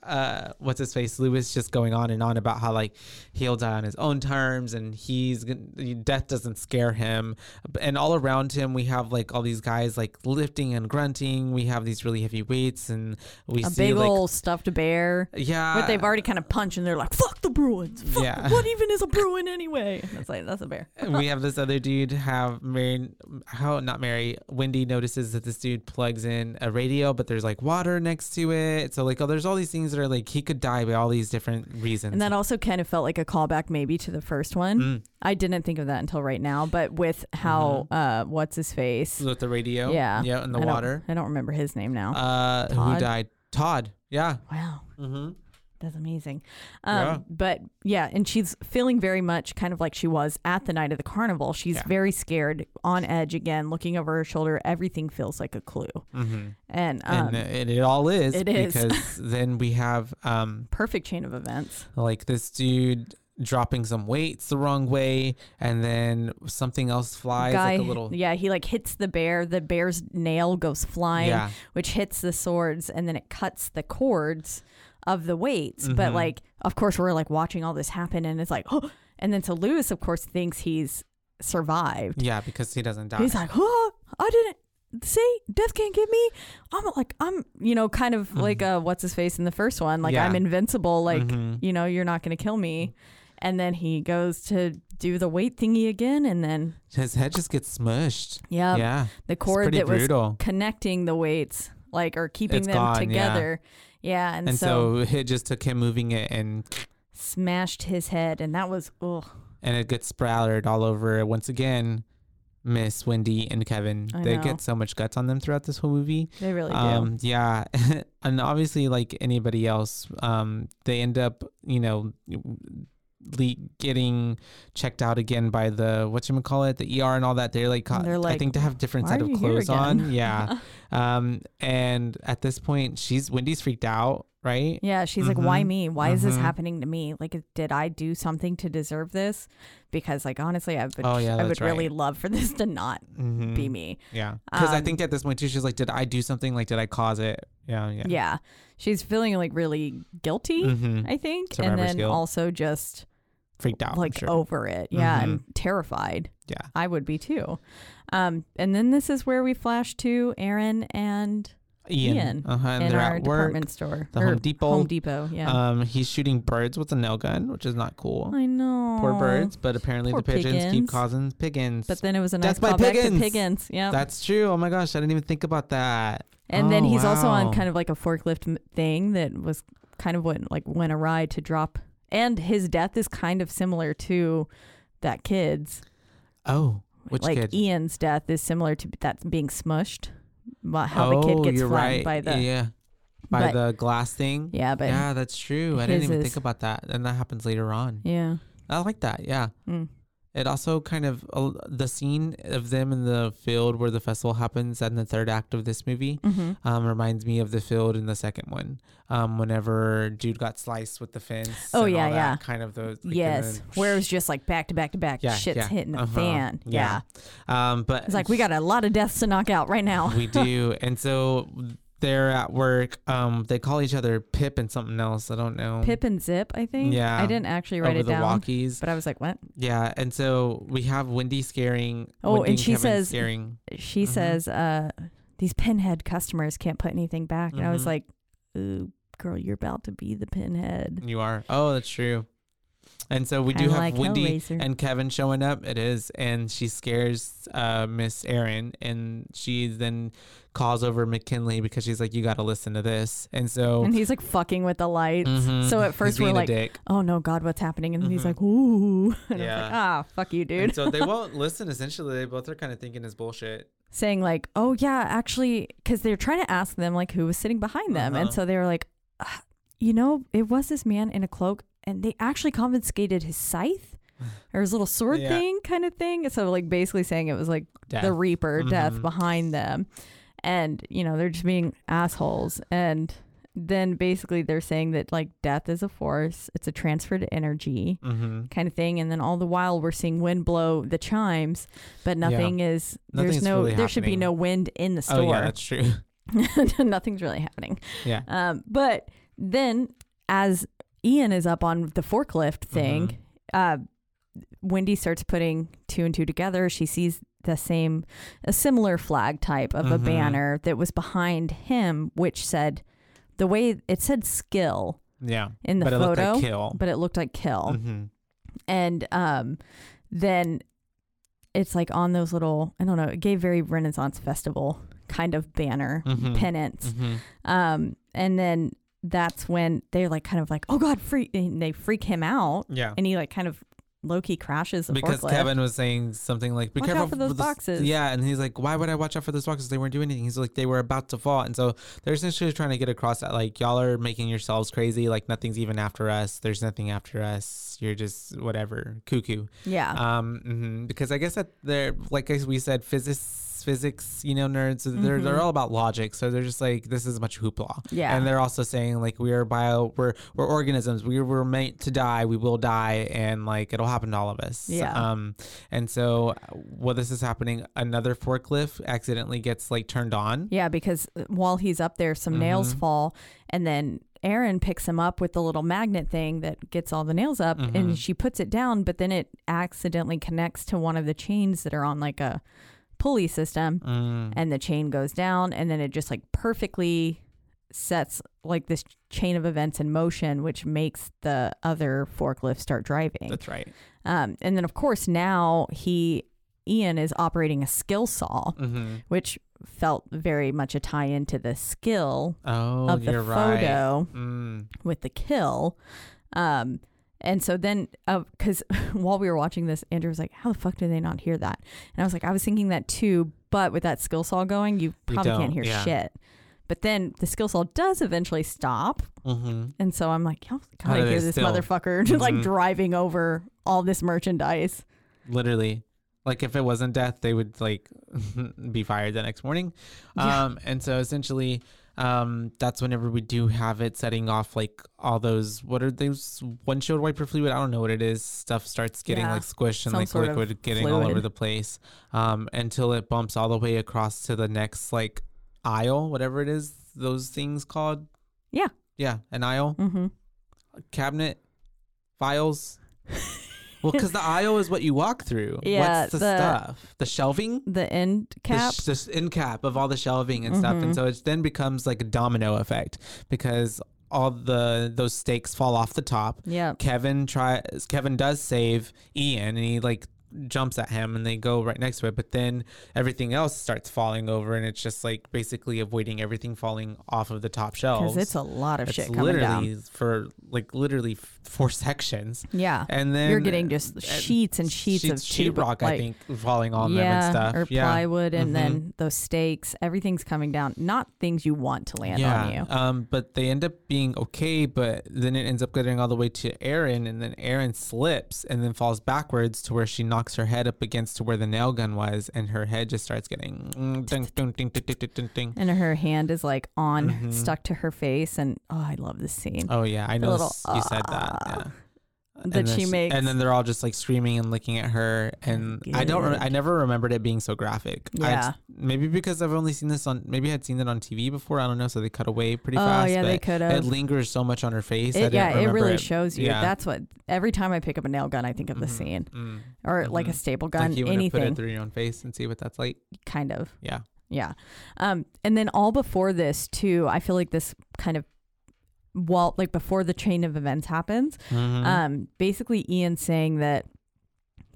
uh what's his face Lewis just going on and on about how like he'll die on his own terms and he's death doesn't scare him and all around him we have like all these guys like lifting and grunting we have these really heavy weights and we see A see big like old stuffed bear. yeah But they've already kind of punched and they're like, fuck the Bruins. Fuck, Yeah. What even is a Bruin anyway? That's like, that's a bear. We have this other dude have Mary how not Mary Wendy notices that this dude plugs in a radio but there's like water next to it so like like, oh, there's all these things that are like he could die by all these different reasons. And that also kind of felt like a callback maybe to the first one. Mm. I didn't think of that until right now, but with how uh what's his face? with the radio, Yeah. yeah, and the I don't- water. I don't remember his name now. Uh, who died? Todd. Yeah. wow. Mm-hmm. That's amazing. Um, Yeah. But yeah, and she's feeling very much kind of like she was at the night of the carnival. She's Yeah. very scared, on edge again, looking over her shoulder. Everything feels like a clue. Mm-hmm. And, um, and it, it all is it is. because then we have um perfect chain of events. like this dude dropping some weights the wrong way and then something else flies Guy, like a little yeah, he like hits the bear. The bear's nail goes flying, Yeah. which hits the swords, and then it cuts the cords of the weights. But Mhm. like, of course, we're like watching all this happen, and it's like, oh, and then so Lewis, of course, thinks he's survived. yeah because he doesn't die He's like, oh, I didn't see death can't get me. I'm like, I'm, you know, kind of like uh, what's his face in the first one. Like Mm-hmm. Yeah. I'm invincible. Like Mhm. you know, you're not gonna kill me. And then he goes to do the weight thingy again, and then his head just gets smushed yeah, yeah the cord that was connecting the weights, like or keeping It's them gone, together. Yeah, and, and, so, so, it just took him moving it and smashed his head, and that was ugh. and it gets splattered all over once again miss wendy and kevin I they know. get so much guts on them throughout this whole movie They really do. um yeah and obviously like anybody else um they end up you know getting checked out again by the what you call it the ER and all that they're like, And they're I think they have different set of clothes on yeah um and at this point she's Wendy's freaked out right Yeah, she's like, "Why Mhm. me? Why is this Mhm. happening to me? Like, did I do something to deserve this?" Because, like, honestly, I would, Oh, yeah, I would really right. love for this to not mm-hmm. be me. yeah because I Um, think at this point too she's like did I do something like did I cause it yeah yeah Yeah. she's feeling like really guilty. mm-hmm. I think, and then guilt. also just freaked out like sure. over it. Yeah, Mhm. and terrified. yeah I would be too. Um, and then this is where we flash to Erin and Ian, Ian uh-huh, and in they're our at work department store, the Home Depot. Home Depot, yeah. um he's shooting birds with a nail gun which is not cool I know. poor birds but apparently Poor the pigeons keep causing piggins But then it was a nice Death callback to Piggins. Piggins. Yeah. That's true. Oh my gosh, I didn't even think about that. And then Oh, he's also on kind of like a forklift thing that was kind of what like went awry to drop. And his death is kind of similar to that kid's. Oh, which like kid? Ian's death is similar to that being smushed. How the oh, kid gets you're flattened right. by the yeah, by but- the glass thing. yeah, but yeah, that's true. I didn't even is- think about that, and that happens later on. yeah. I like that. Yeah, Mm. It also kind of uh, the scene of them in the field where the festival happens in the third act of this movie. hmm Um, reminds me of the field in the second one. Um, whenever dude got sliced with the fence. Oh, and yeah, yeah. Kind of those. like, Yes, then- where it was just like back to back to back. Yeah, Shit's yeah. hitting the Uh-huh. fan. Yeah. Yeah. Um, but It's like we got a lot of deaths to knock out right now. we do and so they're at work um they call each other pip and something else i don't know. Pip and Zip, I think. Yeah. I didn't actually write over it the down, walkies. but I was like, what? yeah and so we have wendy scaring Oh, Wendy and she Kevin says- scaring. she Mhm. says uh these pinhead customers can't put anything back. And i was Mhm. like ooh girl you're about to be the pinhead. You are. Oh that's true. And so we do have like wendy and kevin showing up. It is. And she scares uh miss Erin, and she then calls over mckinley because she's like you got to listen to this and so and he's like fucking with the lights Mhm. so at first we're like oh no god what's happening and then he's like ooh and Yeah. i was like ah fuck you dude And so they won't listen. Essentially, they both are kind of thinking it's bullshit. saying like oh yeah actually because they're trying to ask them like who was sitting behind them and Uh-huh. so they were like "Ah, you know it was this man in a cloak and they actually confiscated his scythe or his little sword Yeah. thing kind of thing so like basically saying it was like the reaper death Mhm. behind them and you know they're just being assholes and then basically they're saying that like death is a force it's a transferred energy Mm-hmm. kind of thing and then all the while we're seeing wind blow the chimes but nothing is there's Nothing's no really there should be no wind in the store. Oh yeah, that's true. nothing's really happening Yeah. um but then as ian is up on the forklift thing uh wendy starts putting two and two together she sees the same a similar flag type of a Mhm. banner that was behind him which said the way it said skill Yeah. in the but it looked photo like kill. but it looked like kill hmm and um then it's like on those little i don't know it gave very renaissance festival kind of banner Mhm. pennants hmm um and then that's when they're like kind of like, oh god, freak! And they freak him out, Yeah. and he like kind of low key crashes because forklift. Kevin was saying something like, "Be Watch out careful for those with this-" boxes. Yeah, and he's like, "Why would I watch out for those boxes? They weren't doing anything." He's like, "They were about to fall," and so they're essentially trying to get across that like y'all are making yourselves crazy. Like nothing's even after us. There's nothing after us. You're just whatever cuckoo. yeah, Um, mhm, because I guess that they're like as we said, physics. Physics, you know, nerds. so They're they're all about logic, so they're just like this is much hoopla. Mm-hmm. Yeah. and they're also saying like we are bio, we're we're organisms. We were meant to die. We will die, and like it'll happen to all of us. Yeah. Um, and so while this is happening, another forklift accidentally gets like turned on. yeah, because uh, while he's up there, some nails Mm-hmm. fall, and then Erin picks him up with the little magnet thing that gets all the nails up, Mm-hmm. and she puts it down, but then it accidentally connects to one of the chains that are on like a pulley system, Mm. and the chain goes down, and then it just like perfectly sets like this chain of events in motion, which makes the other forklift start driving. That's right. Um, and then of course now he Ian is operating a skill saw, Mm-hmm. which felt very much a tie into the skill Oh, of the you're right. photo Mm. with the kill. Um, and so then, because while we were watching this, Andrew was like, "How the fuck did they not hear that?" And I was like, "I was thinking that too, but with that skill saw going, you probably can't hear yeah. shit." But then the skill saw does eventually stop, Mm-hmm. and so I'm like, "Y'all How gotta hear this still- motherfucker just like Mhm. driving over all this merchandise." literally like if it wasn't death they would like be fired the next morning Yeah. um and so essentially um that's whenever we do have it setting off like all those what are those windshield wiper fluid i don't know what it is stuff starts getting Yeah. like squished and like liquid getting all over the place um until it bumps all the way across to the next like aisle whatever it is those things called Yeah. yeah an aisle Mm-hmm. cabinet files well because the aisle is what you walk through Yeah, what's the, the- stuff the shelving The end cap. the, sh- the end cap of all the shelving and stuff and Mhm. so it then becomes like a domino effect because all the those stakes fall off the top yeah. kevin tries kevin does save ian and he like jumps at him and they go right next to it but then everything else starts falling over and it's just like basically avoiding everything falling off of the top shelves Because it's a lot of it's shit coming down. for like literally f- four sections Yeah. and then You're getting just uh, sheets and sheets, of sheetrock, like, I think, falling on yeah, them and stuff. or yeah. plywood, and Mhm. then those stakes. Everything's coming down. Not things you want to land on you. Um, but they end up being okay, but then it ends up getting all the way to Erin, and then Erin slips and then falls backwards to where she knocks her head up against where the nail gun was, and her head just starts getting mm, ding, ding, ding, ding, ding, ding. And her hand is like on, Mhm. stuck to her face, and oh, I love this scene. Oh yeah, I know little, you said that. "Ah," Yeah. That And then she makes. and then they're all just like screaming and looking at her, and I don't, re- I never remembered it being so graphic. Yeah. maybe because I've only seen this on, maybe I had seen it on TV before. I don't know, so they cut away pretty oh fast. yeah, they could It lingers so much on her face. It, yeah, it really shows you. Yeah. That's what. Every time I pick up a nail gun, I think of the Mhm. scene, Mm. or like a Mhm. staple gun, like you to put it through your own face and see what that's like. kind of. Yeah. Yeah. Um, and then all before this too, I feel like this kind of well, like before the chain of events happens, Mhm. um, basically Ian saying that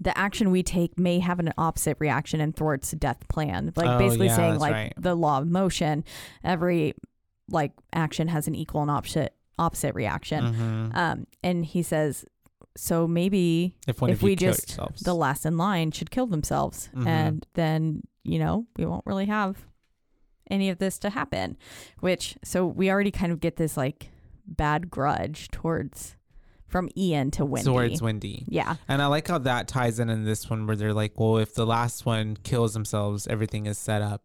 the action we take may have an opposite reaction and thwarts death plan. Like Oh, basically yeah, saying like right. the law of motion, every like action has an equal and opposite opposite reaction. Mhm. Um, and he says, so maybe if if we just yourselves. the last in line should kill themselves Mhm. and then you know we won't really have any of this to happen which so we already kind of get this like bad grudge towards from ian to wendy towards Wendy. yeah And I like how that ties in in this one where they're like, well, if the last one kills themselves, everything is set up,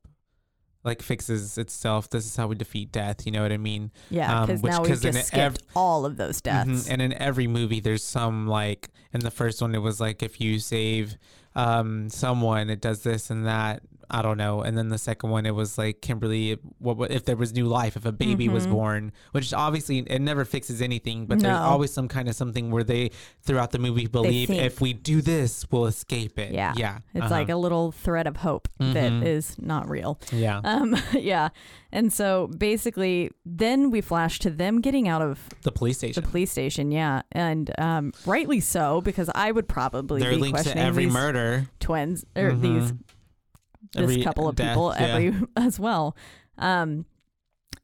like fixes itself. This is how we defeat death. You know what I mean? yeah Um, because which- now we've just ev- skipped all of those deaths Mhm. And in every movie, there's some like in the first one, it was like if you save um, someone, it does this and that. I don't know. And then the second one, it was like Kimberly, what, what if there was new life, if a baby was Mhm. born, which obviously it never fixes anything, but there's always some kind of something where they throughout the movie believe if we do this, we'll escape it. Yeah. yeah. it's uh-huh. like a little thread of hope that Mhm. is not real yeah. um yeah and so basically then we flash to them getting out of the police station. the police station yeah and um rightly so because i would probably They're be linked to questioning every these murder. twins or these Mhm. This Every couple of death, people yeah. every as well um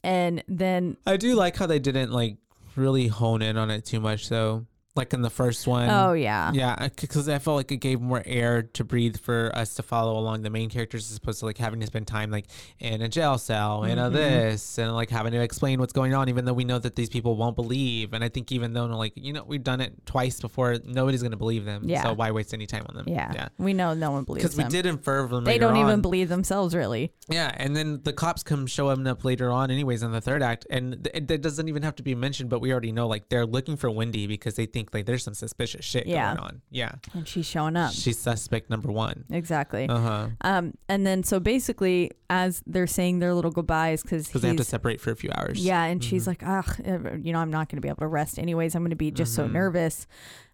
and then I do like how they didn't like really hone in on it too much though. Like in the first one. oh yeah, Yeah, because I felt like it gave more air to breathe for us to follow along the main characters as opposed to like having to spend time like in a jail cell, in a Mhm. this, and like having to explain what's going on, even though we know that these people won't believe. And I think even though like you know we've done it twice before, nobody's gonna believe them. Yeah. So why waste any time on them? yeah, Yeah. we know no one believes Because we did infer from them. they don't even on- believe themselves really. yeah, and then the cops come showing up later on, anyways, in the third act, and th- it, it doesn't even have to be mentioned, but we already know like they're looking for Wendy because they think like there's some suspicious shit Yeah. going on. Yeah, And she's showing up. she's suspect number one. exactly. Uh huh. Um, and then so basically, as they're saying their little goodbyes, because Because they have to separate for a few hours. yeah, and she's Mhm. like, ugh, you know, I'm not going to be able to rest anyways. I'm going to be just so Mhm. nervous,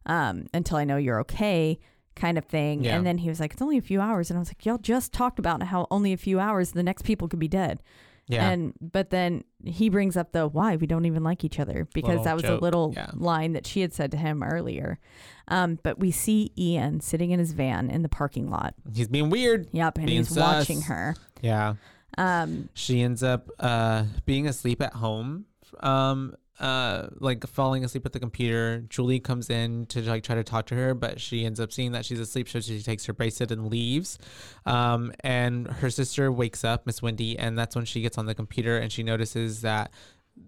um, until I know you're okay, kind of thing. Yeah. And then he was like, it's only a few hours, and I was like, y'all just talked about how only a few hours, the next people could be dead. Yeah. And but then he brings up the why we don't even like each other because Little that was joke, a little yeah. line that she had said to him earlier. Um, but we see Ian sitting in his van in the parking lot. He's being weird. Yep, and Being he's watching her. Yeah. Um, She ends up uh, being asleep at home. Um, uh, like falling asleep at the computer. Julie comes in to like try to talk to her, but she ends up seeing that she's asleep, so she takes her bracelet and leaves. Um, and her sister wakes up, Miss Wendy, and that's when she gets on the computer and she notices that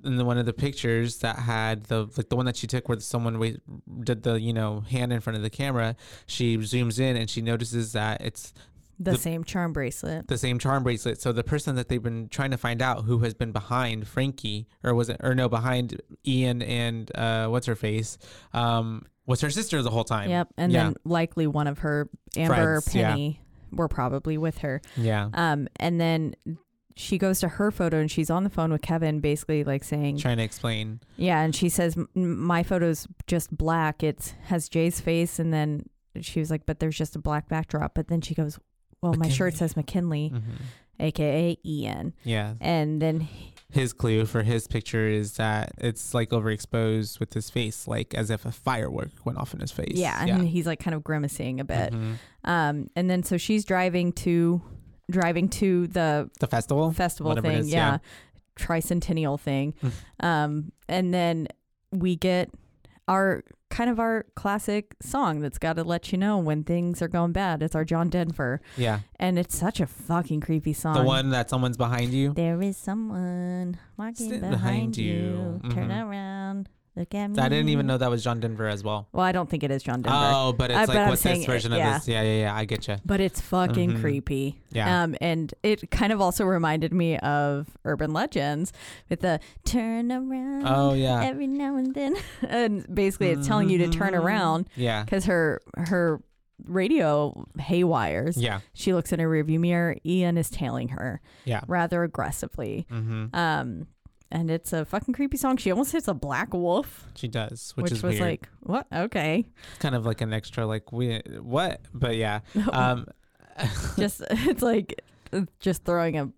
in the, one of the pictures that had the like the one that she took where someone did the you know hand in front of the camera, she zooms in and she notices that it's the, The- same charm bracelet. the same charm bracelet. So the person that they've been trying to find out who has been behind Frankie, or was it, or no, behind Ian and uh, what's her face, um, was her sister the whole time. Yep, and yeah. then likely one of her Amber, Friends, yeah. Penny, were probably with her. yeah, Um, and then she goes to her photo and she's on the phone with Kevin, basically like saying, trying to explain. Yeah, and she says my photo's just black. It has Jay's face, and then she was like, "But there's just a black backdrop." But then she goes, "Well, my shirt says McKinley, hmm aka Ian." Yeah, And then his clue for his picture is that it's like overexposed with his face, like as if a firework went off in his face. yeah, and he's like kind of grimacing a bit. Mhm. Um, and then so she's driving to driving to the The festival, festival Whatever thing, is, yeah, yeah. tricentennial thing. Mm. um, and then we get our kind of our classic song that's got to let you know when things are going bad. It's our John Denver, yeah, and it's such a fucking creepy song. the one that someone's behind you. There is someone walking behind, behind you. you. Turn Mhm. around, look at me. I didn't even know that was John Denver as well. Well, I don't think it is John Denver. Oh, but it's Uh, like but what's this it- version yeah. of this? Yeah, yeah, yeah. I get you. but it's fucking Mhm. creepy. Yeah. Um, and it kind of also reminded me of Urban Legends with the turn around. Oh yeah. Every now and then, and basically it's telling you to turn Mhm. around Yeah. because her her radio haywires. Yeah. She looks in her rearview mirror. Ian is tailing her Yeah. rather aggressively. Mm-hmm. Um, and it's a fucking creepy song. She almost hits a black wolf, She does, which, which, is was weird. like, what? Okay, it's kind of like an extra, like we what? But yeah. Um. just it's like just throwing a,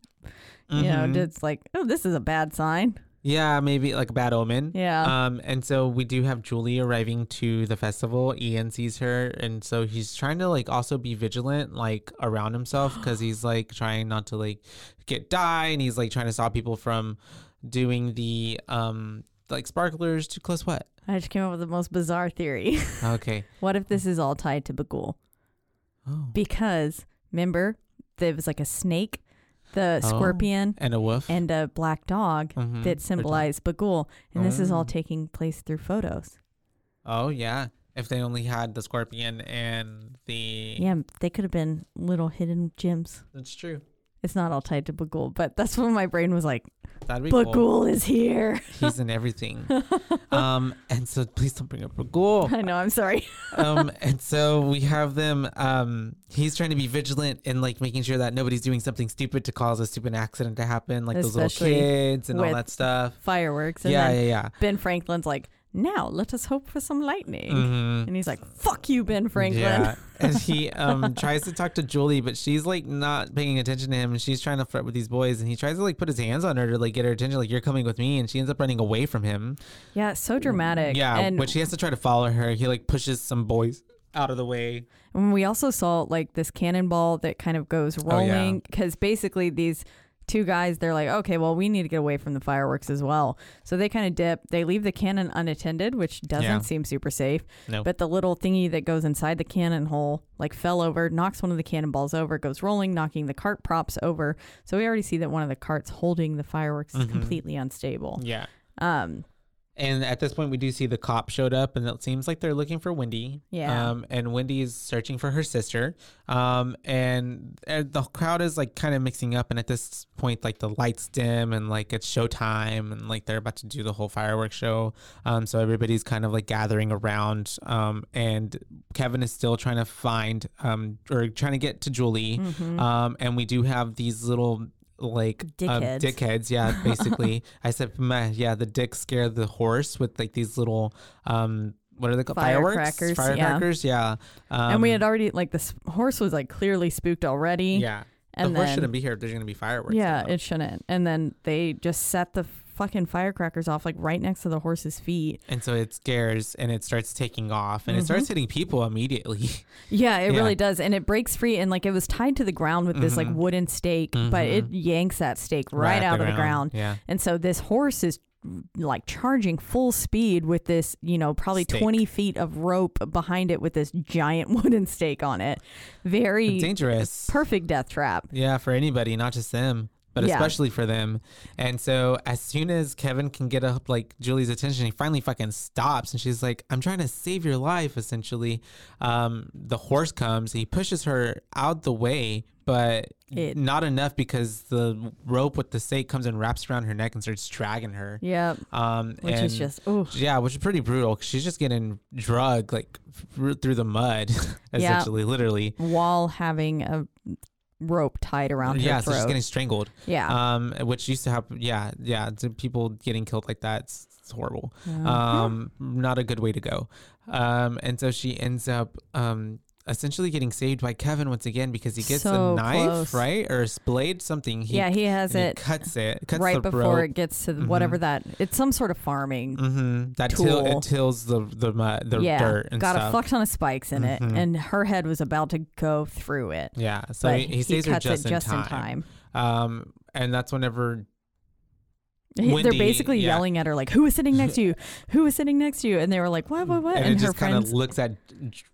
you know, mhm. it's like, oh, this is a bad sign. yeah, maybe like a bad omen. Yeah. Um, and so we do have Julie arriving to the festival. Ian sees her, and so he's trying to like also be vigilant, like around himself, because he's like trying not to like get die, and he's like trying to stop people from doing the um like sparklers too close. What? I just came up with the most bizarre theory. Okay. what if this is all tied to Bughuul? Oh. Because remember, there was like a snake, the Oh. scorpion, And a wolf. and a black dog Mhm. that symbolized Bughuul, and this is all Oh. taking place through photos. Oh yeah. If they only had the scorpion and the Yeah, they could have been little hidden gems. that's true. It's not all tied to Bughuul, but that's when my brain was like, That'd be cool. Is here. He's in everything. um, and so please don't bring up Bughuul. I know, I'm sorry. um, and so we have them. Um, he's trying to be vigilant and like making sure that nobody's doing something stupid to cause a stupid accident to happen, like those little kids and all that stuff. Fireworks. And Yeah, then yeah, yeah. Ben Franklin's like, now let us hope for some lightning. Mhm. And he's like, fuck you, Ben Franklin. Yeah. and he um tries to talk to Julie, but she's like not paying attention to him, and she's trying to flirt with these boys, and he tries to like put his hands on her to like get her attention, like you're coming with me, and she ends up running away from him. Yeah, so dramatic. Yeah, And but she has to try to follow her. He like pushes some boys out of the way. And we also saw like this cannonball that kind of goes Oh, yeah. rolling because basically these two guys, they're like, okay, well, we need to get away from the fireworks as well. So they kind of dip. They leave the cannon unattended, which doesn't Yeah. seem super safe. No. But the little thingy that goes inside the cannon hole like fell over, knocks one of the cannonballs over, goes rolling, knocking the cart props over. So we already see that one of the carts holding the fireworks is Mhm. completely unstable. yeah. Um, And at this point, we do see the cop showed up, and it seems like they're looking for Wendy. Yeah. Um, and Wendy is searching for her sister. Um, and uh, the crowd is like kind of mixing up. And at this point, like the lights dim, and like it's showtime, and like they're about to do the whole fireworks show. Um, so everybody's kind of like gathering around. Um, and Kevin is still trying to find, um, or trying to get to Julie. mhm. Um, and we do have these little like um, Dickheads. dickheads, yeah, basically. I said, yeah, the dick scared the horse with like these little um, what are they called? Firecrackers, Fireworks, yeah. firecrackers, yeah. Um, and we had already like this horse was like clearly spooked already. yeah. and the horse then- shouldn't be here if there's gonna be fireworks. Yeah, it shouldn't. And then they just set the fucking firecrackers off like right next to the horse's feet. and so it scares and it starts taking off and it starts hitting people immediately. Yeah, it Yeah. really does. And it breaks free and like it was tied to the ground with this like Mhm. wooden stake, but it Mhm. yanks that stake right, at out of the ground. Yeah. And so this horse is like charging full speed with this, you know, probably Stake. 20 feet of rope behind it with this giant wooden stake on it. Very Dangerous. perfect death trap. Yeah, for anybody, not just them, but Yeah. especially for them. And so as soon as Kevin can get up like Julie's attention, he finally fucking stops and she's like, I'm trying to save your life, essentially. Um, the horse comes, he pushes her out the way, but It- not enough because the rope with the stake comes and wraps around her neck and starts dragging her. Yeah. Um, Which is just, oh, yeah, which is pretty brutal 'cause she's just getting drugged like through through the mud, essentially, literally. while having a rope tied around her Yeah, so she's getting strangled. yeah. um, which used to happen. Yeah, yeah, people getting killed like that, it's, it's horrible. Uh-huh. Um, not a good way to go. Um, and so she ends up um essentially getting saved by Kevin once again because he gets So a knife, close. right, or a blade, something. He, yeah, he has and he it cuts it, cuts right before rope. it gets to the whatever that. It's some sort of farming. Mm-hmm. That till it tills the the the yeah, dirt and got stuff. a fuck ton of spikes in it, Mhm. and her head was about to go through it. yeah, so he, he saves her cuts just, it just in, time. time. Um, and that's whenever He- They're basically yeah. yelling at her like, "Who is sitting next to you? Who is sitting next to you?" And they were like, "What? What? What?" and, And, it her just kind of looks at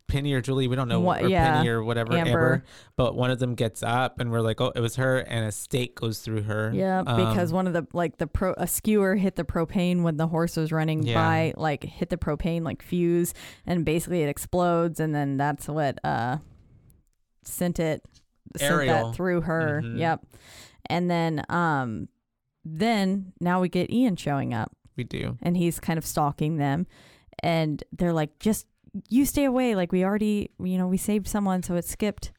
Penny or Julie. We don't know, What- or yeah, Penny or whatever, Amber. Amber. But one of them gets up, and we're like, "Oh, it was her!" And a stake goes through her. yeah, because Um, one of the like the pro a skewer hit the propane when the horse was running Yeah. by, like hit the propane like fuse, and basically it explodes, and then that's what uh sent it sent Ariel. that through her. Mhm. Yep, and then um then now we get Ian showing up. we do. and he's kind of stalking them and they're like just you stay away like we already you know we saved someone so it skipped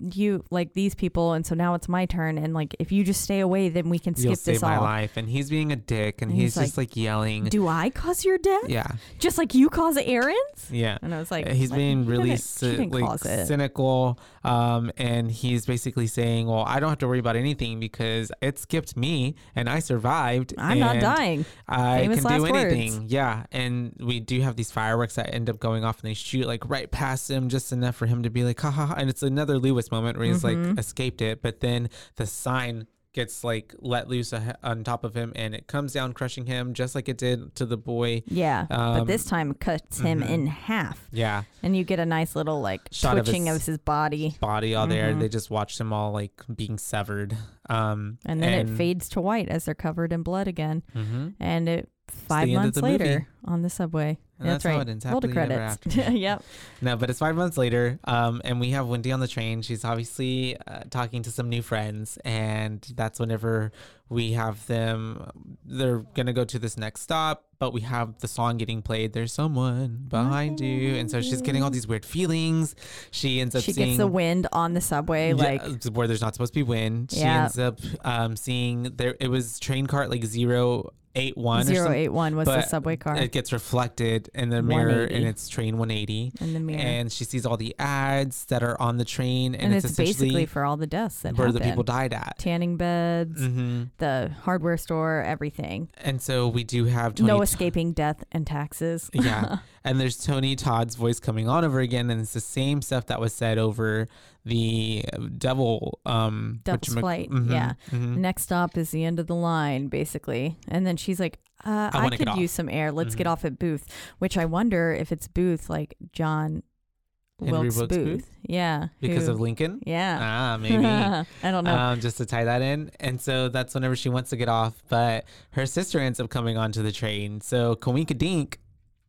you like these people and so now it's my turn and like if you just stay away then we can skip You'll save this my all. life, and he's being a dick, and And he's, he's just like yelling. do i cause your death? Yeah, just like you cause Erin's yeah. and i was like Uh, he's like, being you really didn't- cy- didn't like, cause it. cynical um and he's basically saying well i don't have to worry about anything because it skipped me and i survived i'm not and dying. I Famous can do last anything. Yeah and we do have these fireworks that end up going off and they shoot like right past him just enough for him to be like ha ha ha and it's another lewis moment where he's Mm-hmm. like escaped it but then the sign gets like let loose a- on top of him and it comes down crushing him just like it did to the boy yeah but Um, this time it cuts him mhm. in half yeah and you get a nice little like Shot of twitching of his- his, body body all there. Mhm. They just watched them all like being severed. Um, and then it fades to white as they're covered in blood again hmm and it five months the movie. later on the subway. And that's, that's how right. it ends, Roll ever credits. after. yep. No, but it's five months later. Um, and we have Wendy on the train. She's obviously uh, talking to some new friends, and that's whenever we have them. They're gonna go to this next stop, but we have the song getting played. There's someone behind you, and so she's getting all these weird feelings. She ends up She seeing gets the wind on the subway, Yeah, like where there's not supposed to be wind. She Yeah. ends up um, seeing there. It was train cart like zero eight one zero eight one was the subway car It gets reflected in the mirror, 180. and it's train 180. in the mirror. And she sees all the ads that are on the train, and, And, it's, it's, basically for all the deaths that where happened. the people died at. Tanning beds, hmm the hardware store, everything. And so we do have Tony no escaping death and taxes. yeah. and there's Tony Todd's voice coming on over again, and it's the same stuff that was said over the devil. Um, Devil's Flight. Mhm, Yeah. mhm. Next stop is the end of the line, basically. And then she's like, uh, I I, could use some air. Let's get Mhm. off at Booth, which I wonder if it's Booth like John Henry Wilkes, Wilkes Booth. Booth? Yeah. because who- of Lincoln. Yeah. Ah, maybe. I don't know. um, just to tie that in. And so that's whenever she wants to get off, but her sister ends up coming onto the train. So Kawinka Dink,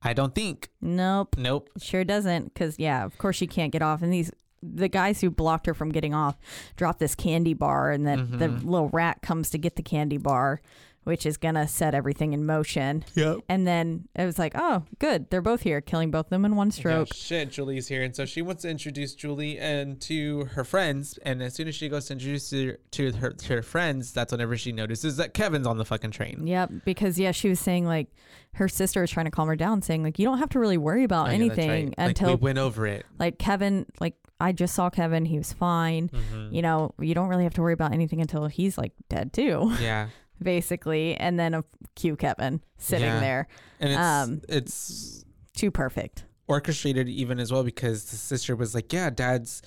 I don't think. nope. Nope. Sure doesn't. Because, yeah, of course she can't get off. And these, the guys who blocked her from getting off drop this candy bar. And then the Mhm. little rat comes to get the candy bar, which is going to set everything in motion. Yep. And then it was like, oh, good. They're both here, killing both of them in one stroke. shit, Julie's here. And so she wants to introduce Julie and to her friends. And as soon as she goes to introduce her to her, to her friends, that's whenever she notices that Kevin's on the fucking train. Yep, because yeah, she was saying like her sister was trying to calm her down, saying like you don't have to really worry about Oh, yeah, that's anything right. Like, until we went over it. Like Kevin. Like I just saw Kevin, he was fine. Mhm. You know, you don't really have to worry about anything until he's like dead too, Yeah. basically. And then a cue Kevin sitting Yeah. there, And it's, Um, it's too perfect. orchestrated even as well because the sister was like, "Yeah, Dad's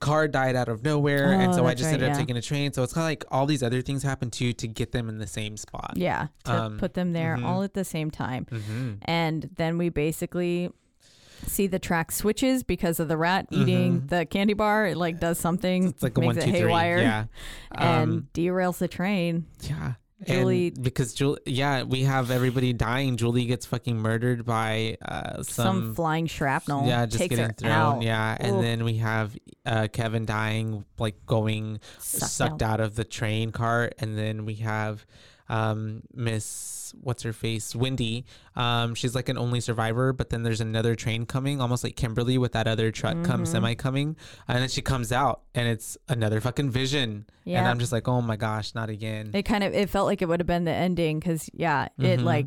car died out of nowhere, and Oh, so I just right, ended up yeah. taking a train." So it's kind of like all these other things happen too to get them in the same spot. Yeah, to Um, put them there mhm. all at the same time. hmm and then we basically see the track switches because of the rat eating Mhm. the candy bar. It like does something, It's like a makes one, it two, three. haywire, Yeah. and Um, derails the train. yeah. Julie- and because Julie, yeah, we have everybody dying. Julie gets fucking murdered by uh, Some, some, flying shrapnel yeah, just takes getting thrown. out. Yeah, and Oof. then we have uh, Kevin dying, like going Sucked sucked, out. out. of the train cart, and then we have um, Miss what's her face, Wendy. Um, she's like an only survivor, but then there's another train coming, almost like Kimberly with that other truck come Mhm. semi coming, and then she comes out, and it's another fucking vision, and I'm just like, oh my gosh, not again. It kind of it felt like it would have been the ending because yeah, it Mhm. like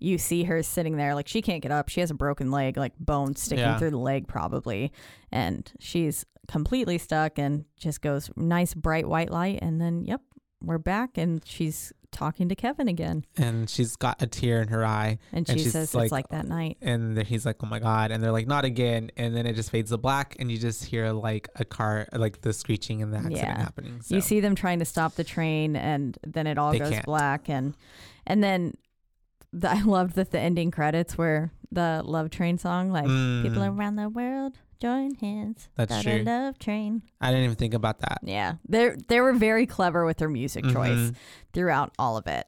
you see her sitting there like she can't get up. She has a broken leg, like bone sticking Yeah. through the leg probably, and she's completely stuck and just goes nice bright white light, and then yep, we're back and she's talking to Kevin again, and she's got a tear in her eye, and And she she's says like- it's like that night. and then he's like, "Oh my god!" And they're like, "Not again!" And then it just fades to black, and you just hear like a car, like the screeching and the accident Yeah. happening. So. You see them trying to stop the train, and then it all They goes can't. black, and and then the, I loved that the ending credits were the Love Train song, like people Mm. around the world join hands. That's Got true. Love Train. I didn't even think about that. Yeah, they they were very clever with their music choice Mhm. throughout all of it.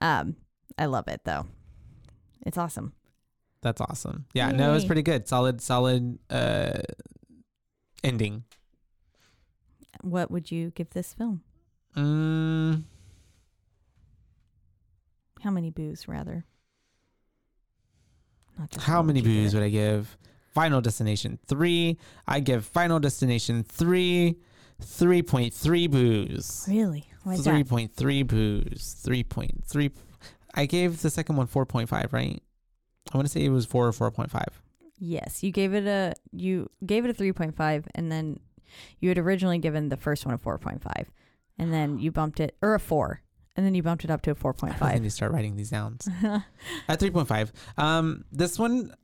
Um, I love it though. It's awesome. That's awesome. Yeah, no, it was pretty good. Solid, solid uh, ending. What would you give this film? Mm, How many boos, rather? Not just how many boos would I give? Final Destination three. I give Final Destination three, three point three boos. Really? Why is that? point three boos. Three point three. I gave the second one four point five. Right? I want to say it was four or four point five. Yes, you gave it a you gave it a three point five, and then you had originally given the first one a four point five, and then you bumped it or a four, and then you bumped it up to a 4.5. I need to start writing these down. At 3.5. Um, this one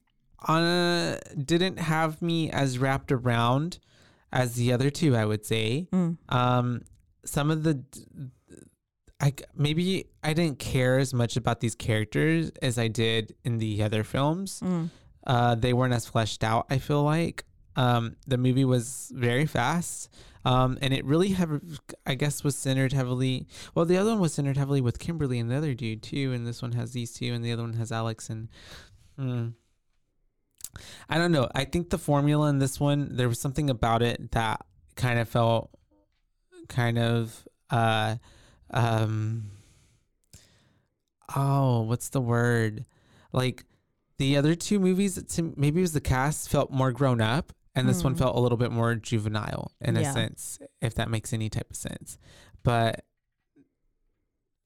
uh, didn't have me as wrapped around as the other two, I would say. Mm. Um, some of the, I maybe I didn't care as much about these characters as I did in the other films. Mm. Uh, they weren't as fleshed out. I feel like um, the movie was very fast, um, and it really have I guess was centered heavily. Well, the other one was centered heavily with Kimberly and the other dude too, and this one has these two, and the other one has Alex and. Hmm. I don't know. I think the formula in this one, there was something about it that kind of felt kind of uh um oh, what's the word? Like the other two movies, to, maybe it was the cast felt more grown up, and this one Hmm. felt a little bit more juvenile in Yeah. a sense, if that makes any type of sense. But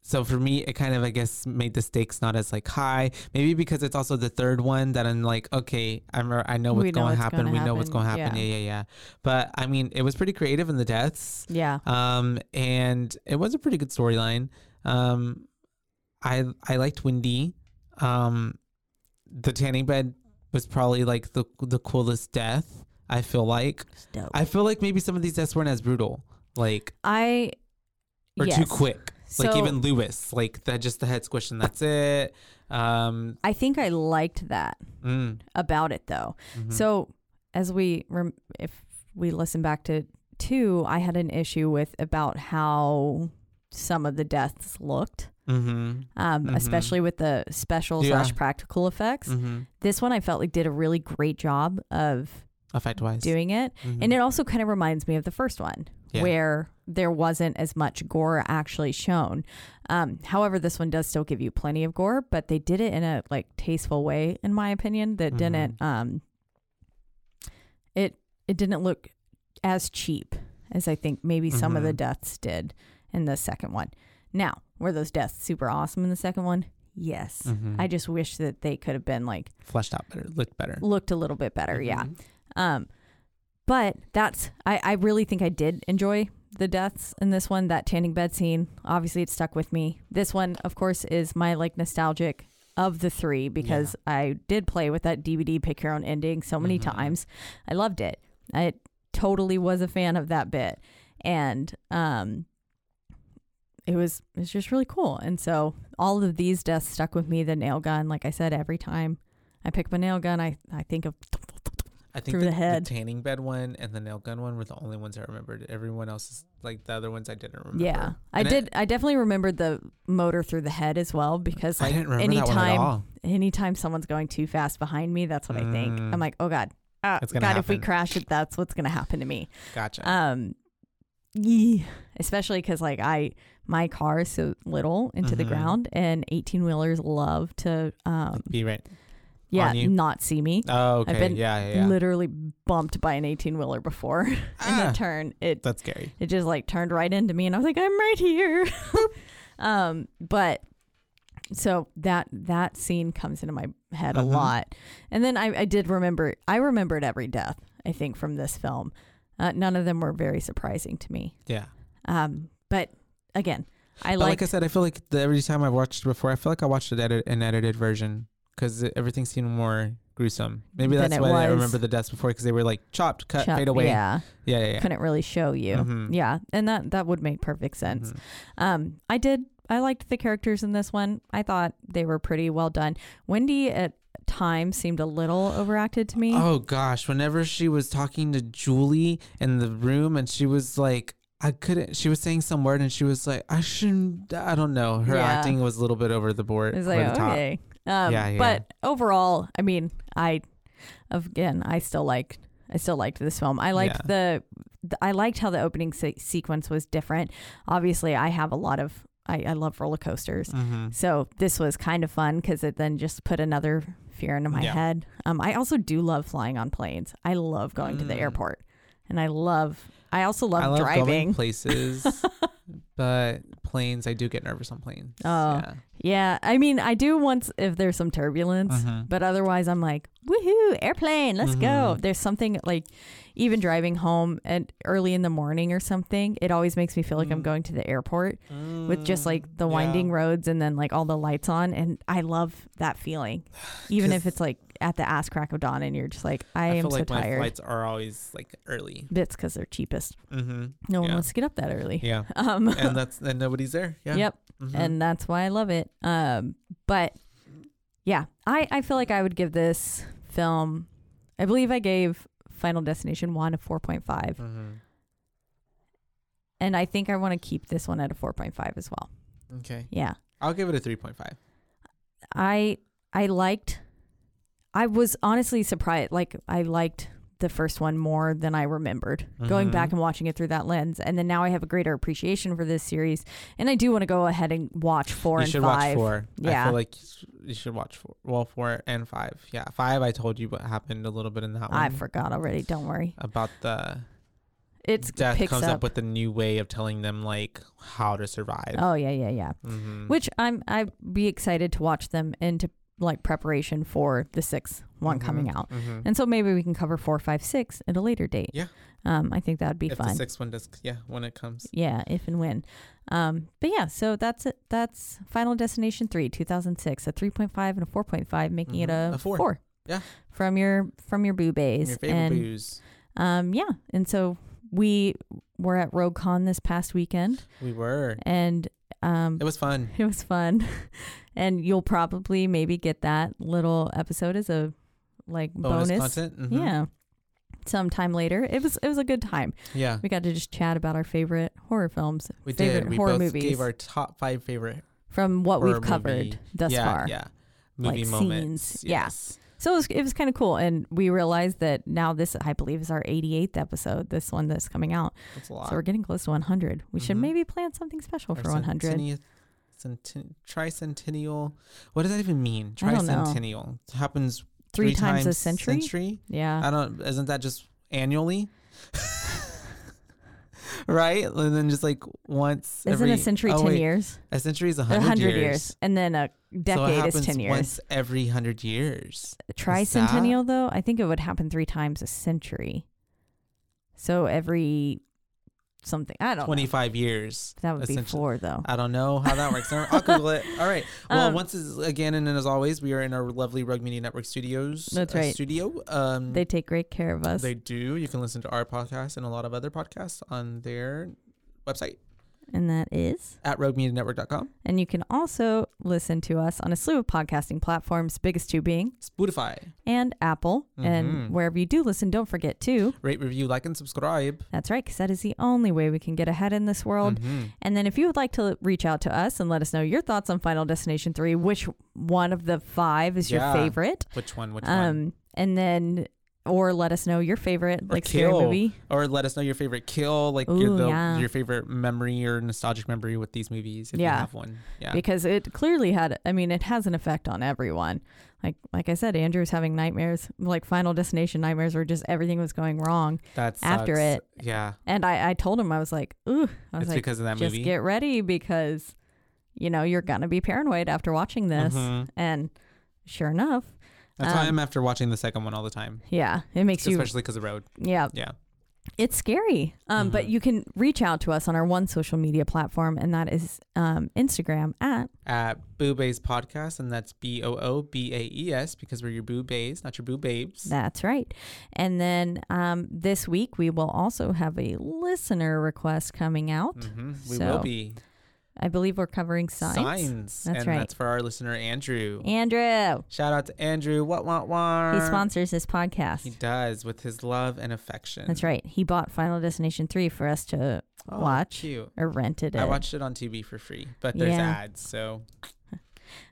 so for me, it kind of, I guess, made the stakes not as like high. Maybe because it's also the third one that I'm like, okay, I'm, I know what's going to happen. We know what's going to happen, happen. Yeah. yeah, yeah, But I mean, it was pretty creative in the deaths. Yeah. Um, and it was a pretty good storyline. Um, I I liked Wendy. Um, the tanning bed was probably like the the coolest death. I feel like. I feel like maybe some of these deaths weren't as brutal, like I or yes. too quick. Like So- even Lewis, like that, just the head squish and that's it. Um, I think I liked that mm, about it though. mhm. So as we rem- if we listen back to two, I had an issue with about how some of the deaths looked, Mhm, um, Mhm. especially with the special Yeah. slash practical effects. mhm. This one I felt like did a really great job of effect wise, doing it, and it also kind of reminds me of the first one Yeah. where there wasn't as much gore actually shown. Um, however, this one does still give you plenty of gore, but they did it in a like tasteful way, in my opinion. That didn't Mm-hmm. um, it it didn't look as cheap as I think maybe some of the Mhm. deaths did in the second one. Now, were those deaths super awesome in the second one? Yes. Mhm. I just wish that they could have been like fleshed out better, looked better. looked a little bit better. Yeah. Um, but that's I, I really think I did enjoy the deaths in this one. That tanning bed scene, obviously, it stuck with me. This one, of course, is my like nostalgic of the three because I did play with that DVD pick your own ending so many Mhm. times. I loved it. I totally was a fan of that bit, and um, it was it's just really cool. And so all of these deaths stuck with me. The nail gun, like I said, every time I pick up a nail gun, I I think of I think the, the head. tanning bed one and the nail gun one were the only ones I remembered. Everyone else is like the other ones I didn't remember. Yeah, I And did. I definitely remembered the motor through the head as well because I like didn't remember that one at anytime, anytime someone's going too fast behind me, that's what I think. Mm. I'm like, oh god, uh, God, gonna if we crash it, that's what's gonna happen to me. Gotcha. Um, yeah, especially because like I, my car is so little into the Mhm. ground, and 18 wheelers love to, um, Be right. Yeah, not see me. Oh, okay. been yeah, yeah, yeah. Literally bumped by an 18 wheeler before in Ah. a turn. It That's scary. it just like turned right into me and I was like, I'm right here. um, but so that that scene comes into my head a Mhm. lot. And then I, I did remember I remembered every death, I think, from this film. Uh, none of them were very surprising to me. Yeah. Um, but again, I like like I said, I feel like the, every time I've watched it before, I feel like I watched it edit, an edited version because everything seemed more gruesome. Maybe Than that's it why I was. remember the deaths before because they were like chopped, cut, Chuck- fade away. Yeah, yeah, yeah. yeah. couldn't really show you. Mhm. Yeah, and that that would make perfect sense. Mhm. Um, I did. I liked the characters in this one. I thought they were pretty well done. Wendy at times seemed a little overacted to me. Oh gosh, whenever she was talking to Julie in the room and she was like, I couldn't. She was saying some word and she was like, I shouldn't. I don't know. Her Yeah. acting was a little bit over the board. It was over like the top. okay, um, Yeah, yeah. but overall, I mean, I again, I still liked. I still liked this film. I liked the, the. I liked how the opening se- sequence was different. Obviously, I have a lot of. I, I love roller coasters. mm-hmm. So this was kind of fun because it then just put another fear into my Yeah. head. Um, I also do love flying on planes. I love going to the Mm. airport, and I love. I also love, I love driving. going places, but planes, I do get nervous on planes. Oh. yeah. Yeah, I mean, I do once if there's some turbulence, Mhm. but otherwise, I'm like, woohoo, airplane, let's go. Mhm. There's something like, even driving home at early in the morning or something, it always makes me feel like I'm Mm. going to the airport with just like the Mm, winding yeah. roads and then like all the lights on, and I love that feeling, even if it's like at the ass crack of dawn, and you're just like, I, I, am so like my tired. flights are always like early. Bits because they're cheapest. Mm-hmm. No one Yeah. wants to get up that early. Yeah, Um, and that's and nobody's there. Yeah. Yep. Mhm. and that's why I love it. Um, but yeah, I I feel like I would give this film. I believe I gave Final Destination one a four point five, Mhm. and I think I want to keep this one at a four point five as well. Okay, Yeah, I'll give it a three point five. I I liked. I was honestly surprised. Like I liked the first one more than I remembered. Going back and watching it through that lens, and then now I have a greater appreciation for this series, and I do want to go ahead and watch four you and should five. watch four. I Yeah. feel like you should watch four. Well, four and five. Yeah, five. I told you what happened a little bit in that one. I forgot already. Don't worry. about the It's death picks comes up. up. with a new way of telling them like how to survive. oh yeah, yeah, yeah. Mhm. Which I'm I'd be excited to watch them into like preparation for the sixth one coming Mhm. out. Mhm. And so maybe we can cover four, five, six at a later date. Yeah. Um, I think that'd be if fun. the sixth one does, yeah, when it comes. Yeah, if and when. Um, but yeah, so that's it. That's Final Destination 3, 2006, a 3.5 and a 4.5, making it Mhm. a, A four. 4. Yeah. From your from your boo bays. Your favorite and booze. um yeah. And so we were at RogueCon this past weekend We were. and um It was fun. it was fun. and you'll probably maybe get that little episode as a like Bonus, bonus. content. Mhm. Yeah. Sometime later. It was it was a good time. Yeah. We got to just chat about our favorite horror films. We favorite did. We horror both movies gave our top five favorite from what we've covered movie- thus yeah, far. Yeah. Movie Like moments. scenes. Yeah. Yes. So it was, it was kind of cool. And we realized that now this, I believe, is our 88th episode, this one that's coming out. That's a lot. So we're getting close to 100. We should Mhm. maybe plan something special Our for 100. centennial- centen- tricentennial. What does that even mean? I don't know. Tricentennial It happens Three, times, a century? Century? Yeah. I don't. Isn't that just annually? right, and then just like once. Isn't every, a century oh, 10 wait, years? A century is a hundred years. years. And then a so decade is happens 10 years. once every hundred years. Tricentennial, though, I think it would happen three times a century. So every something. I don't know. Twenty-five years. That would be four, though. I don't know how that works. I'll Google it. All right. Well, Um, once is, again, and as always, we are in our lovely Rogue Media Network studios. That's uh, right. Studio. Um, They take great care of us. They do. You can listen to our podcast and a lot of other podcasts on their website and that is. at roguemedianetwork.com. And you can also listen to us on a slew of podcasting platforms, biggest two being Spotify. and Apple. Mhm. And wherever you do listen, don't forget to. Rate, review, like, and subscribe. That's right, because that is the only way we can get ahead in this world. Mhm. And then if you would like to reach out to us and let us know your thoughts on Final Destination 3, which one of the five is Yeah. your favorite? Which one? Which one? Um, and then, or let us know your favorite, Or like, scary kill. movie. Or let us know your favorite kill, like your, the, yeah. your favorite memory or nostalgic memory with these movies, if you Yeah. have one. Yeah. because it clearly had i mean it has an effect on everyone like like i said andrew's having nightmares like final destination nightmares where just everything was going wrong That's after it. Yeah. and i i told him i was like ooh i was It's like because of that just movie. get ready because you know you're gonna be paranoid after watching this Mhm. and sure enough That's um, am after watching the second one all the time, yeah it makes you especially because of Road. yeah Yeah. it's scary um but Mhm. you can reach out to us on our one social media platform and that is um instagram at At Boo Bays Podcast, and that's B O O B A E S because we're your Boo Bays, not your Boo Babes. That's right. And then um, this week we will also have a listener request coming out. hmm We So, will be. I believe we're covering signs. Signs. That's and right. that's for our listener, Andrew. Andrew, Shout out to Andrew. What, what, what? he sponsors this podcast. He does with his love and affection. That's right. He bought Final Destination 3 for us to Oh, watch Cute. or rented it. I watched it on TV for free, but there's Yeah. ads, so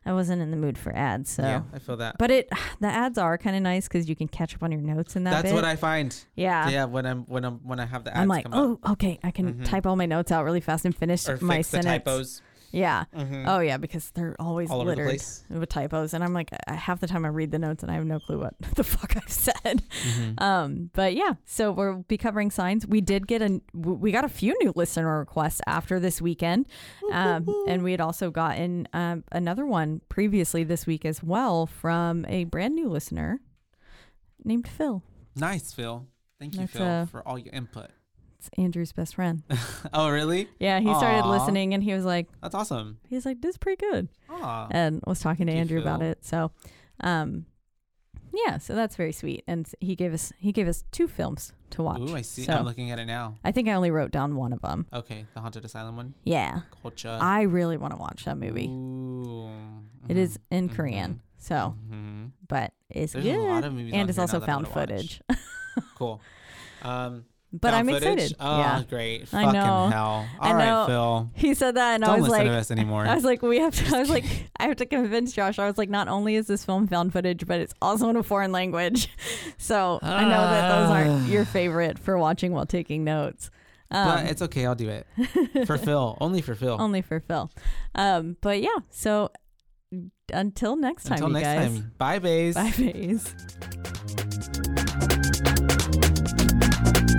I wasn't in the mood for ads, so. yeah, I feel that. But it, the ads are kind of nice because you can catch up on your notes in that That's bit. what I find. yeah. Yeah, when I'm when I'm when I have the ads I'm like, oh, up. okay. I can Mhm. type all my notes out really fast and finish or my fix the sentence. typos. Yeah. Mhm. Oh yeah, because they're always All littered with typos, and I'm like, I, half the time I read the notes and I have no clue what the fuck I've said. Mhm. Um, but yeah, so we'll be covering signs. We did get a, we got a few new listener requests after this weekend, um, and we had also gotten um, another one previously this week as well from a brand new listener named Phil. Nice, Phil. Thank you, That's, Phil, uh, for all your input. It's Andrew's best friend. oh, really? Yeah, he started listening and he was like, That's awesome. he's like, this is pretty good. Aw. and was talking to Andrew about it. So, um, yeah, so that's very sweet. And he gave us he gave us two films to watch. Ooh, I see. So I'm looking at it now. I think I only wrote down one of them. Okay, the haunted asylum one. Yeah, Culture. I really want to watch that movie. Ooh. It is Mhm. in Korean, so Mhm. but it's There's good. a lot of movies on and it's also now that I found footage. Cool. Um, but I'm footage? excited. Oh, yeah, great. I Fucking know. hell. I All right, know. Phil. he said that, and Don't I was like, to us anymore. I was like, we have to. I was like. I have to convince Josh. I was like, not only is this film found footage, but it's also in a foreign language. So I know that those aren't your favorite for watching while taking notes. Um, but it's okay. I'll do it for Phil. Only for Phil. only for Phil. Um, but yeah, so until next time, Until you next guys. time. Bye, bays. Bye, Faze.